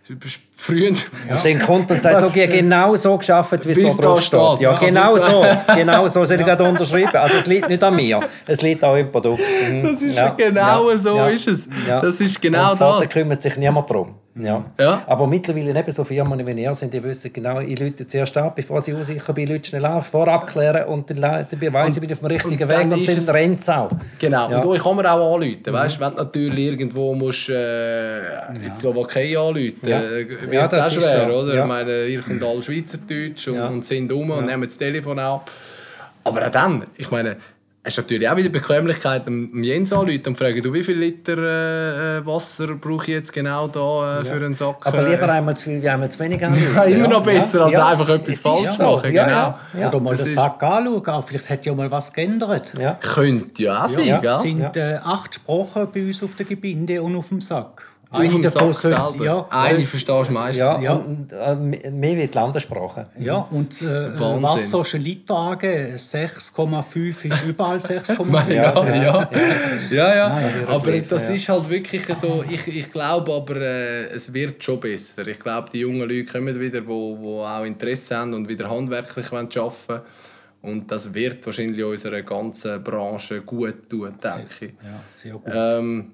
Speaker 1: Du bist früher.
Speaker 2: Und dann kommt und sagt, okay, genau so geschafft, wie es da
Speaker 1: da
Speaker 2: drauf steht.
Speaker 1: steht.
Speaker 2: Ja,
Speaker 1: Man kann
Speaker 2: genau
Speaker 1: so. (laughs)
Speaker 2: Genau so soll ich gerade unterschreiben. Also es liegt nicht an mir, es liegt auch im Produkt. Mhm.
Speaker 1: Das ist
Speaker 2: Ja,
Speaker 1: genau
Speaker 2: ja,
Speaker 1: so
Speaker 2: ja,
Speaker 1: ist es.
Speaker 2: ja.
Speaker 1: Das ist genau
Speaker 2: und
Speaker 1: das.
Speaker 2: kümmert sich niemand darum. Ja.
Speaker 1: Ja.
Speaker 2: Aber mittlerweile eben so Firmen wie ihr sind, die wissen genau, ich lüte zuerst ab, bevor sie aussichern bin, lüte schnell ab, vorab klären und dann, dann weiss ich, bin auf dem richtigen
Speaker 1: und
Speaker 2: Weg und dann
Speaker 1: es-
Speaker 2: rennt es auch.
Speaker 1: Genau,
Speaker 2: Ja.
Speaker 1: und euch kann man auch anrufen. Weißt? Wenn du natürlich irgendwo musst, äh, in die Slowakei anrufen
Speaker 2: Ja.
Speaker 1: äh, wird
Speaker 2: Ja,
Speaker 1: es auch schwer,
Speaker 2: so.
Speaker 1: oder?
Speaker 2: Ja.
Speaker 1: Ich meine, ihr könnt alle Schweizerdeutsch und,
Speaker 2: Ja.
Speaker 1: und sind um und nehmen das Telefon ab. Aber auch dann, ich meine, hast du natürlich auch wieder die Bequemlichkeit, dem Jens anrufen und fragen, du, wie viel Liter äh, äh, Wasser brauche ich jetzt genau da äh, für einen Sack?
Speaker 2: Aber
Speaker 1: äh,
Speaker 2: lieber einmal zu viel wie einmal zu wenig
Speaker 1: ja, immer noch besser, als
Speaker 2: Ja.
Speaker 1: einfach etwas
Speaker 2: Es ist
Speaker 1: falsch
Speaker 2: so.
Speaker 1: machen.
Speaker 2: Ja,
Speaker 1: genau.
Speaker 2: ja. Ja.
Speaker 3: Oder mal
Speaker 1: das
Speaker 3: den
Speaker 1: ist-
Speaker 3: Sack anschauen. Vielleicht hat ja mal was geändert.
Speaker 2: Ja.
Speaker 1: Könnte ja auch sein,
Speaker 2: Ja.
Speaker 3: Es sind äh, acht Sprachen bei uns auf der Gebinde und auf dem Sack.
Speaker 1: Sack
Speaker 3: sollte-
Speaker 1: selber.
Speaker 3: ja,
Speaker 1: Eine verstehst du meistens.
Speaker 2: Ja,
Speaker 3: Ja.
Speaker 2: und äh, mehr wie die Landessprache.
Speaker 3: Ja, und äh,
Speaker 1: Wahnsinn.
Speaker 3: Wasser Liter angeben. 6,5 ist überall 6,5. (laughs)
Speaker 1: Ja, ja, ja. ja, ja.
Speaker 3: Nein,
Speaker 1: aber das ist halt wirklich so. Ich, ich glaube aber, äh, es wird schon besser. Ich glaube, die jungen Leute kommen wieder, die wo, wo auch Interesse haben und wieder handwerklich arbeiten wollen. Und das wird wahrscheinlich unserer ganzen Branche gut tun, denke ich.
Speaker 3: Ja, sehr gut.
Speaker 1: Ähm,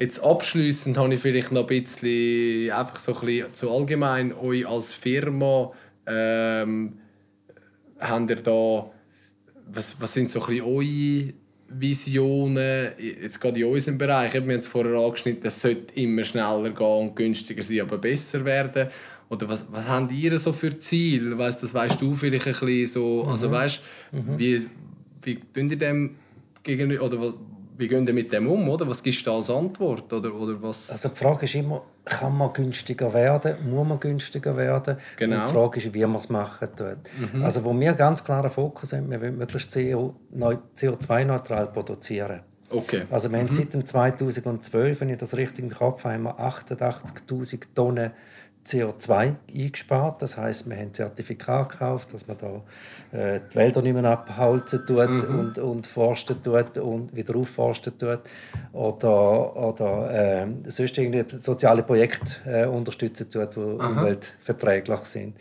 Speaker 1: jetzt abschließend habe ich vielleicht noch ein bisschen, einfach so ein bisschen zu allgemein, euch als Firma, ähm, habt ihr da, was, was sind so ein bisschen eure Visionen, jetzt gerade in unserem Bereich, wir haben es vorher angeschnitten, es sollte immer schneller gehen und günstiger sein, aber besser werden. Oder was, was habt ihr so für Ziele? Weißt, das weißt du vielleicht ein bisschen so, also weißt, wie, wie tun ihr dem gegenüber, oder wie gehen ihr mit dem um, oder? Was gibst du als Antwort, oder, oder was?
Speaker 2: Also die Frage ist immer, kann man günstiger werden? Muss man günstiger werden?
Speaker 1: Genau. Mhm.
Speaker 2: Und die Frage ist, wie man es machen tut. Also wo wir ganz klaren Fokus haben, wir wollen möglichst CO2-neutral produzieren.
Speaker 1: Okay.
Speaker 2: Also wir haben seit dem 2012, wenn ich das richtig im Kopf habe, haben wir 88'000 Tonnen CO2 eingespart. Das heißt, wir haben Zertifikat gekauft, dass man da äh, die Wälder nicht mehr abholzen tut und, und forsten tut und wieder aufforsten tut oder, oder äh, sonst irgendwie soziale Projekte äh, unterstützen tut, die umweltverträglich sind.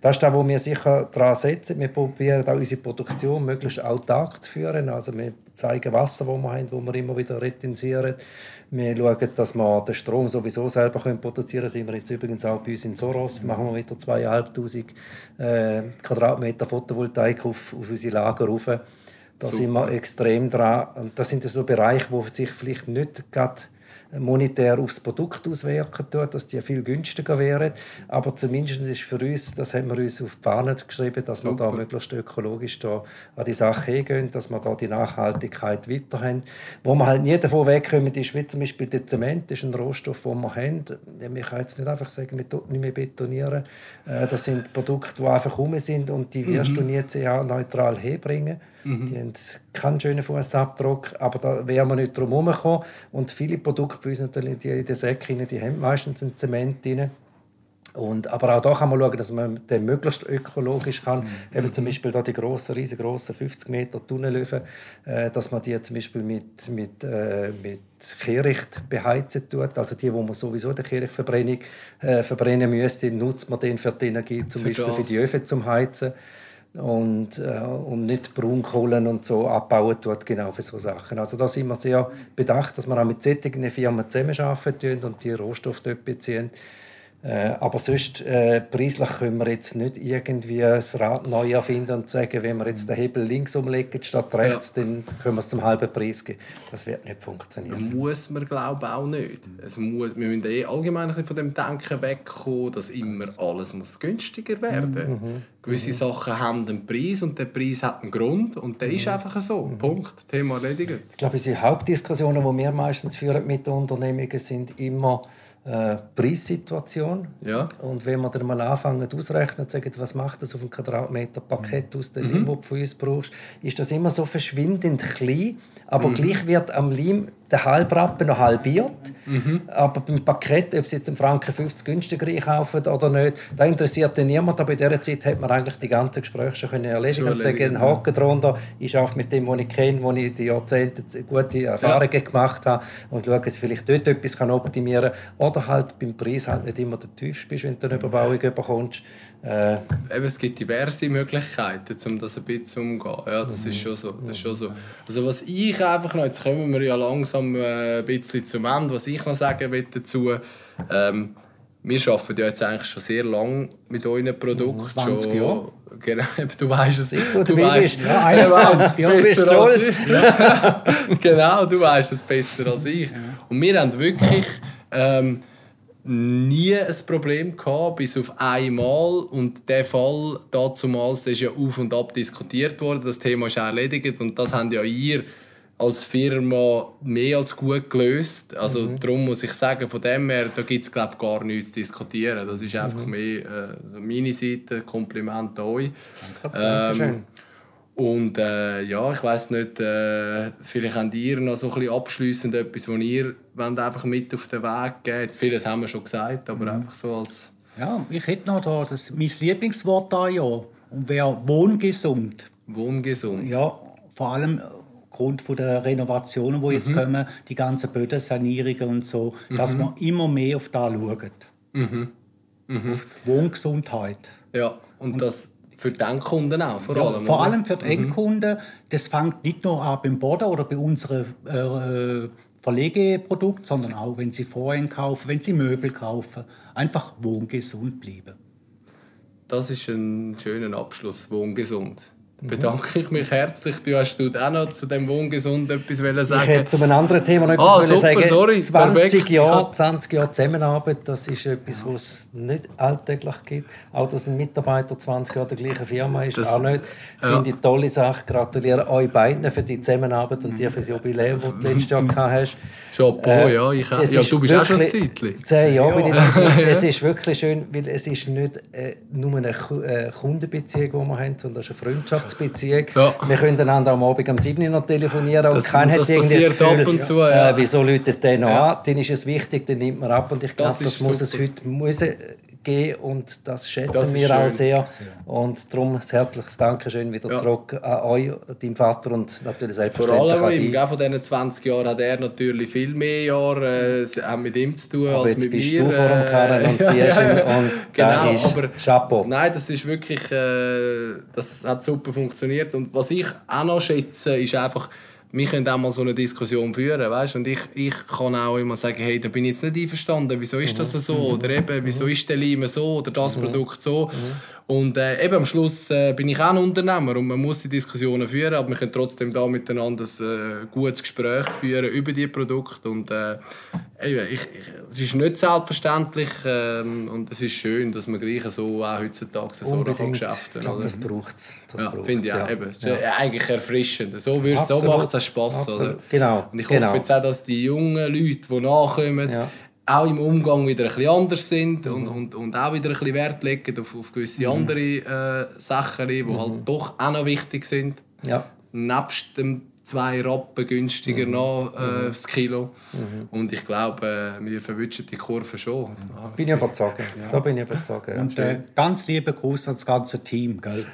Speaker 2: Das ist das, wo wir sicher daran setzen. Wir probieren auch unsere Produktion möglichst autark zu führen. Also wir zeigen Wasser, das wir haben, wo wir immer wieder retensieren. Wir schauen, dass wir den Strom sowieso selber können produzieren können. Sind wir jetzt übrigens auch bei uns in Soros. Machen wir wieder 2'500 äh, Quadratmeter Photovoltaik auf, auf unsere Lager rauf. Da sind wir extrem dran. Und das sind so Bereiche, wo sich vielleicht nicht gerade monetär aufs Produkt auswirken tut, dass die viel günstiger wären. Aber zumindest ist für uns, das haben wir uns auf die Fahne geschrieben, dass wir da möglichst ökologisch da an die Sache hingehen, dass wir da die Nachhaltigkeit weiter haben. Wo wir halt nie davon wegkommen, ist wie zum Beispiel der Zement, das ist ein Rohstoff, den wir haben. Ich kann jetzt nicht einfach sagen, wir tun nicht mehr betonieren. Äh, Das sind Produkte, die einfach rum sind und die wirst du nie CO-neutral herbringen. Die haben keinen schönen Fußabdruck, aber da wären wir nicht drum herumgekommen. Und viele Produkte für uns natürlich, die in den Säcken, die haben meistens ein Zement drin. Und, aber auch da kann man schauen, dass man den möglichst ökologisch kann. Eben zum Beispiel da die grossen, riesengroßen 50 Meter Tunnelöfen, äh, dass man die zum Beispiel mit, mit, äh, mit Kehricht beheizen tut. Also die, wo man sowieso die Kehrichtverbrennung äh, verbrennen müsste, nutzt man den für die Energie, zum
Speaker 1: Für
Speaker 2: Beispiel für
Speaker 1: das.
Speaker 2: die Öfen zum Heizen und, äh, und nicht Braunkohlen und so abbauen tut, genau für so Sachen. Also da sind wir sehr bedacht, dass wir auch mit solchen Firmen zusammenarbeiten und die Rohstoffe dort beziehen. Äh, aber sonst, äh, preislich können wir jetzt nicht irgendwie das Rad neu erfinden und sagen, wenn wir jetzt den Hebel links umlegen statt rechts, dann können wir es zum halben Preis geben. Das wird nicht funktionieren.
Speaker 1: muss man glaube auch nicht. Es muss, wir müssen eh allgemein ein von dem Denken wegkommen, dass immer alles muss günstiger werden Gewisse Sachen haben einen Preis und der Preis hat einen Grund und der ist einfach so. Punkt. Thema erledigt.
Speaker 2: Ich glaube, unsere Hauptdiskussionen, die wir meistens führen mit Unternehmungen, sind immer äh, Preissituation.
Speaker 1: Ja.
Speaker 2: Und wenn wir dann mal anfangen auszurechnen und sagen, was macht das auf einem Quadratmeter Paket aus dem Leim, das du von uns brauchst, ist das immer so verschwindend klein. Aber gleich wird am Leim der Halbrappen noch halbiert. Aber beim Paket, ob sie jetzt einen Franken 50 günstiger einkaufen oder nicht, da interessiert dann niemand. Aber in dieser Zeit hat man eigentlich die ganzen Gespräche schon können erledigen sagen,
Speaker 1: erledigt,
Speaker 2: einen Haken drunter. Ich arbeite mit dem, was ich kenne, wo ich die Jahrzehnte gute Erfahrungen gemacht habe und schaue, dass ich vielleicht dort etwas kann optimieren kann. Oder halt beim Preis halt nicht immer der tiefste bist, wenn du eine Überbauung bekommst. Äh,
Speaker 1: Eben, es gibt diverse Möglichkeiten, um das ein bisschen umzugehen. Ja, das ist schon so. Das ist schon so. Also was ich einfach noch, jetzt kommen wir ja langsam langsam äh, ein bisschen zum Ende. Was ich noch sagen will dazu, ähm, wir arbeiten ja jetzt eigentlich schon sehr lange mit euren Produkten.
Speaker 3: 20
Speaker 1: schon,
Speaker 3: Jahre.
Speaker 1: Genau, du weißt es.
Speaker 2: du
Speaker 1: Du weißt,
Speaker 2: bist.
Speaker 3: Ja, 21 (laughs)
Speaker 1: du
Speaker 3: Jahre.
Speaker 1: es
Speaker 2: bist
Speaker 1: besser als
Speaker 2: schuld.
Speaker 1: ich. (laughs) genau, du weißt es besser als ich. Und wir haben wirklich ähm, nie ein Problem gehabt, bis auf einmal. Und der Fall dazumals, der ist ja auf und ab diskutiert worden. Das Thema ist erledigt und das haben ja ihr als Firma mehr als gut gelöst. Also
Speaker 2: Mhm.
Speaker 1: darum muss ich sagen, von dem her, da gibt es glaube gar nichts zu diskutieren. Das ist einfach
Speaker 2: Mhm.
Speaker 1: mehr äh, meine Seite, Kompliment an euch.
Speaker 2: Dankeschön.
Speaker 1: Ähm, und äh, ja, ich weiß nicht, äh, vielleicht habt ihr noch so ein bisschen abschliessend etwas, was ihr wollt einfach mit auf den Weg geben Jetzt Vieles haben wir schon gesagt, aber einfach so als...
Speaker 3: Ja, ich hätte noch da das, mein Lieblingswort da ja. Und wäre wohngesund.
Speaker 1: Wohngesund.
Speaker 3: Ja, vor allem aufgrund von der Renovationen, die
Speaker 1: Mhm.
Speaker 3: jetzt kommen, die ganzen Bödensanierungen und so, dass man immer mehr auf da schaut.
Speaker 1: Mhm.
Speaker 3: Auf die Wohngesundheit.
Speaker 1: Ja, und das für die Endkunden auch vor
Speaker 3: Ja,
Speaker 1: allem.
Speaker 3: vor allem für die Endkunden. Das fängt nicht nur an beim Boden oder bei unseren äh, Verlegeprodukten, sondern auch, wenn sie Vorhänge kaufen, wenn sie Möbel kaufen. Einfach wohngesund bleiben.
Speaker 1: Das ist ein schöner Abschluss, Wohngesund.
Speaker 2: Mhm.
Speaker 1: Da bedanke ich mich herzlich. Du hast du auch noch zu dem Wohngesund etwas wollen
Speaker 2: Ich
Speaker 1: sagen
Speaker 2: hätte zu einem anderen Thema noch etwas
Speaker 1: Ah, super,
Speaker 2: sagen.
Speaker 1: sorry,
Speaker 2: 20
Speaker 1: perfekt.
Speaker 2: Jahre,
Speaker 1: Ich
Speaker 2: 20 Jahre Zusammenarbeit, das ist etwas, was es nicht alltäglich gibt. Auch dass ein Mitarbeiter 20 Jahre der gleichen Firma ist,
Speaker 1: Das-
Speaker 2: auch nicht.
Speaker 1: ja.
Speaker 2: Finde ich eine tolle Sache. Gratuliere euch beiden für die Zusammenarbeit und dir für das Jubiläum, das du letztes Jahr gehabt hast.
Speaker 1: Chapeau,
Speaker 2: Äh,
Speaker 1: ja. Ich, ja du bist auch schon ein Zeitchen.
Speaker 2: Zehn Jahre bin ich. (laughs) Es ist wirklich schön, weil es ist nicht äh, nur eine äh, Kundenbeziehung, die wir haben, sondern es ist eine Freundschaftsbeziehung.
Speaker 1: Ja.
Speaker 2: Wir können einander am Abend um 7 Uhr noch telefonieren und
Speaker 1: Das-
Speaker 2: keiner hat irgendwie das Gefühl,
Speaker 1: ab und zu, ja.
Speaker 2: äh, wieso läutet der noch
Speaker 1: Ja.
Speaker 2: an? Dann ist es wichtig, dann nimmt man ab und ich glaube,
Speaker 1: Das
Speaker 2: das, muss es
Speaker 1: super.
Speaker 2: heute müssen geben und das schätzen
Speaker 1: Das
Speaker 2: wir
Speaker 1: schön.
Speaker 2: auch sehr. Und darum ein herzliches Dankeschön wieder
Speaker 1: Ja.
Speaker 2: zurück an euch, deinem Vater und natürlich
Speaker 1: Vor
Speaker 2: selbstverständlich
Speaker 1: allem
Speaker 2: an
Speaker 1: ihm, von diesen 20 Jahren hat er natürlich viel mehr Jahre äh, mit ihm zu tun
Speaker 2: Aber
Speaker 1: als
Speaker 2: jetzt
Speaker 1: mit
Speaker 2: bist
Speaker 1: mir.
Speaker 2: du vor dem
Speaker 1: äh,
Speaker 2: Karren und (laughs) ziehst
Speaker 1: ja,
Speaker 2: ihn
Speaker 1: ja.
Speaker 2: und
Speaker 1: genau,
Speaker 2: ist
Speaker 1: aber
Speaker 2: Chapeau.
Speaker 1: Nein, das ist wirklich, äh, das hat super funktioniert und was ich auch noch schätze, ist einfach, wir können auch mal so eine Diskussion führen, weißt? Und ich, ich kann auch immer sagen, hey, da bin ich jetzt nicht einverstanden, wieso ist das so? Oder eben, wieso ist der Leim so oder das Produkt so? Und äh, eben am Schluss äh, bin ich auch ein Unternehmer und man muss die Diskussionen führen, aber wir können trotzdem da miteinander ein äh, gutes Gespräch führen über die Produkte und äh, ich, ich, es ist nicht selbstverständlich ähm, und es ist schön, dass man gleich so auch heutzutage so kann
Speaker 2: Unbedingt.
Speaker 1: geschäften
Speaker 2: Ich glaube,
Speaker 1: oder?
Speaker 2: das braucht es. Das
Speaker 1: Ja, finde ich
Speaker 2: ja.
Speaker 1: Eben. Ja. eigentlich erfrischend. So, so macht es auch Spass.
Speaker 2: Absolut.
Speaker 1: Oder?
Speaker 2: Genau,
Speaker 1: Und ich hoffe
Speaker 2: genau.
Speaker 1: jetzt auch, dass die jungen Leute, die nachkommen,
Speaker 2: Ja.
Speaker 1: Auch im Umgang wieder ein bisschen anders sind
Speaker 2: Mhm.
Speaker 1: und, und, und auch wieder ein bisschen Wert legen auf, auf gewisse andere äh, Sachen, die
Speaker 2: Mhm.
Speaker 1: halt doch auch noch wichtig sind.
Speaker 2: Ja.
Speaker 1: Nebst dem zwei Rappen günstiger
Speaker 2: Mhm.
Speaker 1: noch äh, das Kilo. Und ich glaube, äh, wir verwünschen die Kurve schon. Ja.
Speaker 2: Bin ich überzeugt. Da bin ich überzeugt. Ja.
Speaker 3: Und äh, ganz liebe Gruß ans ganze Team. Gell?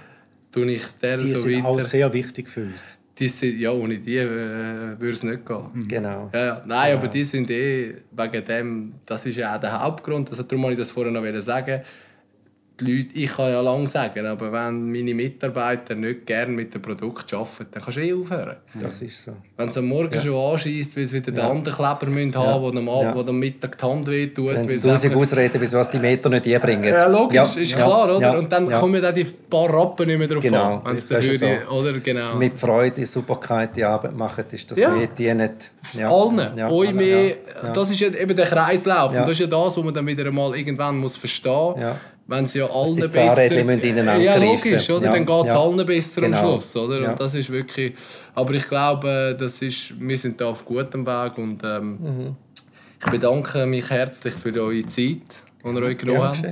Speaker 1: Tue ich der
Speaker 3: Die
Speaker 1: so
Speaker 3: sind auch
Speaker 1: weiter.
Speaker 3: sehr wichtig für uns.
Speaker 1: Die sind, ja, ohne die äh, würde es nicht gehen.
Speaker 2: Genau.
Speaker 1: Ja, ja. Nein, aber die sind eh wegen dem, das ist ja auch der Hauptgrund, also darum wollte ich das vorher noch sagen. Die Leute, ich kann ja lange sagen, aber wenn meine Mitarbeiter nicht gerne mit dem Produkt arbeiten, dann kannst du eh aufhören.
Speaker 2: Das ist so.
Speaker 1: Wenn es am Morgen schon anschießt, weil sie wieder den anderen Kleber müssen haben müssen, der am, Abend,
Speaker 2: Ja.
Speaker 1: wo am Mittag die Hand wehtut.
Speaker 2: Wenn
Speaker 1: weil
Speaker 2: sie tausend Ausreden, wieso was die Meter nicht einbringen.
Speaker 1: ja, logisch,
Speaker 2: Ja,
Speaker 1: ist
Speaker 2: ja,
Speaker 1: klar, oder?
Speaker 2: ja,
Speaker 1: Und dann
Speaker 2: ja.
Speaker 1: kommen dann die paar Rappen nicht mehr drauf
Speaker 2: Genau,
Speaker 1: an. Wenn's
Speaker 2: das
Speaker 1: dafür
Speaker 2: so.
Speaker 1: oder? Genau.
Speaker 2: Mit Freude, Superkeit die Arbeit machen, ist das
Speaker 1: Ja.
Speaker 2: mehr die nicht. Ja.
Speaker 1: allen.
Speaker 2: Ja,
Speaker 1: Euch
Speaker 2: alle,
Speaker 1: mehr,
Speaker 2: ja, ja.
Speaker 1: Das ist ja eben der Kreislauf.
Speaker 2: Ja.
Speaker 1: Und das ist ja das, was man dann wieder einmal irgendwann muss verstehen muss. Wenn es ja allen
Speaker 2: die
Speaker 1: besser...
Speaker 2: Müssen ineinander
Speaker 1: Ja, logisch, oder?
Speaker 2: Ja,
Speaker 1: Dann geht es
Speaker 2: ja.
Speaker 1: allen besser
Speaker 2: Genau.
Speaker 1: am Schluss, oder?
Speaker 2: Ja.
Speaker 1: Und das ist wirklich... Aber ich glaube, das ist, wir sind da auf gutem Weg und ähm,
Speaker 2: Mhm.
Speaker 1: ich bedanke mich herzlich für eure Zeit, die ihr euch genommen habt.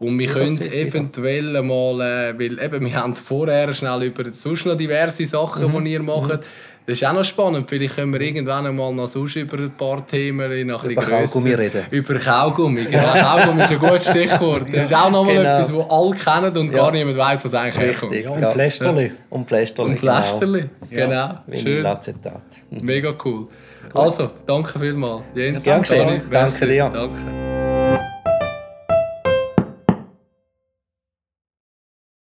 Speaker 1: Und wir können
Speaker 2: wieder.
Speaker 1: eventuell mal, äh, weil eben, wir haben vorher schnell über sonst noch diverse Sachen,
Speaker 2: Mhm.
Speaker 1: die ihr macht. Das ist auch noch spannend. Vielleicht können wir irgendwann einmal noch sonst über ein paar Themen noch ein
Speaker 2: Über Kaugummi reden.
Speaker 1: Über Kaugummi. Genau, Kaugummi ist ein gutes Stichwort. Das ist auch noch mal
Speaker 2: Genau.
Speaker 1: etwas, das alle kennen und
Speaker 2: Ja.
Speaker 1: gar niemand weiß, was eigentlich herkommt.
Speaker 2: Richtig.
Speaker 3: Ja, und Pflästerli.
Speaker 2: Und Pflästerli.
Speaker 1: Und Pflästerli.
Speaker 2: Genau.
Speaker 1: Genau.
Speaker 2: Wie ein
Speaker 1: Schön.
Speaker 2: Lacetat.
Speaker 1: Mega cool. Also, danke vielmals. Jens. Dani,
Speaker 2: Danke
Speaker 1: merci.
Speaker 2: dir.
Speaker 1: Danke.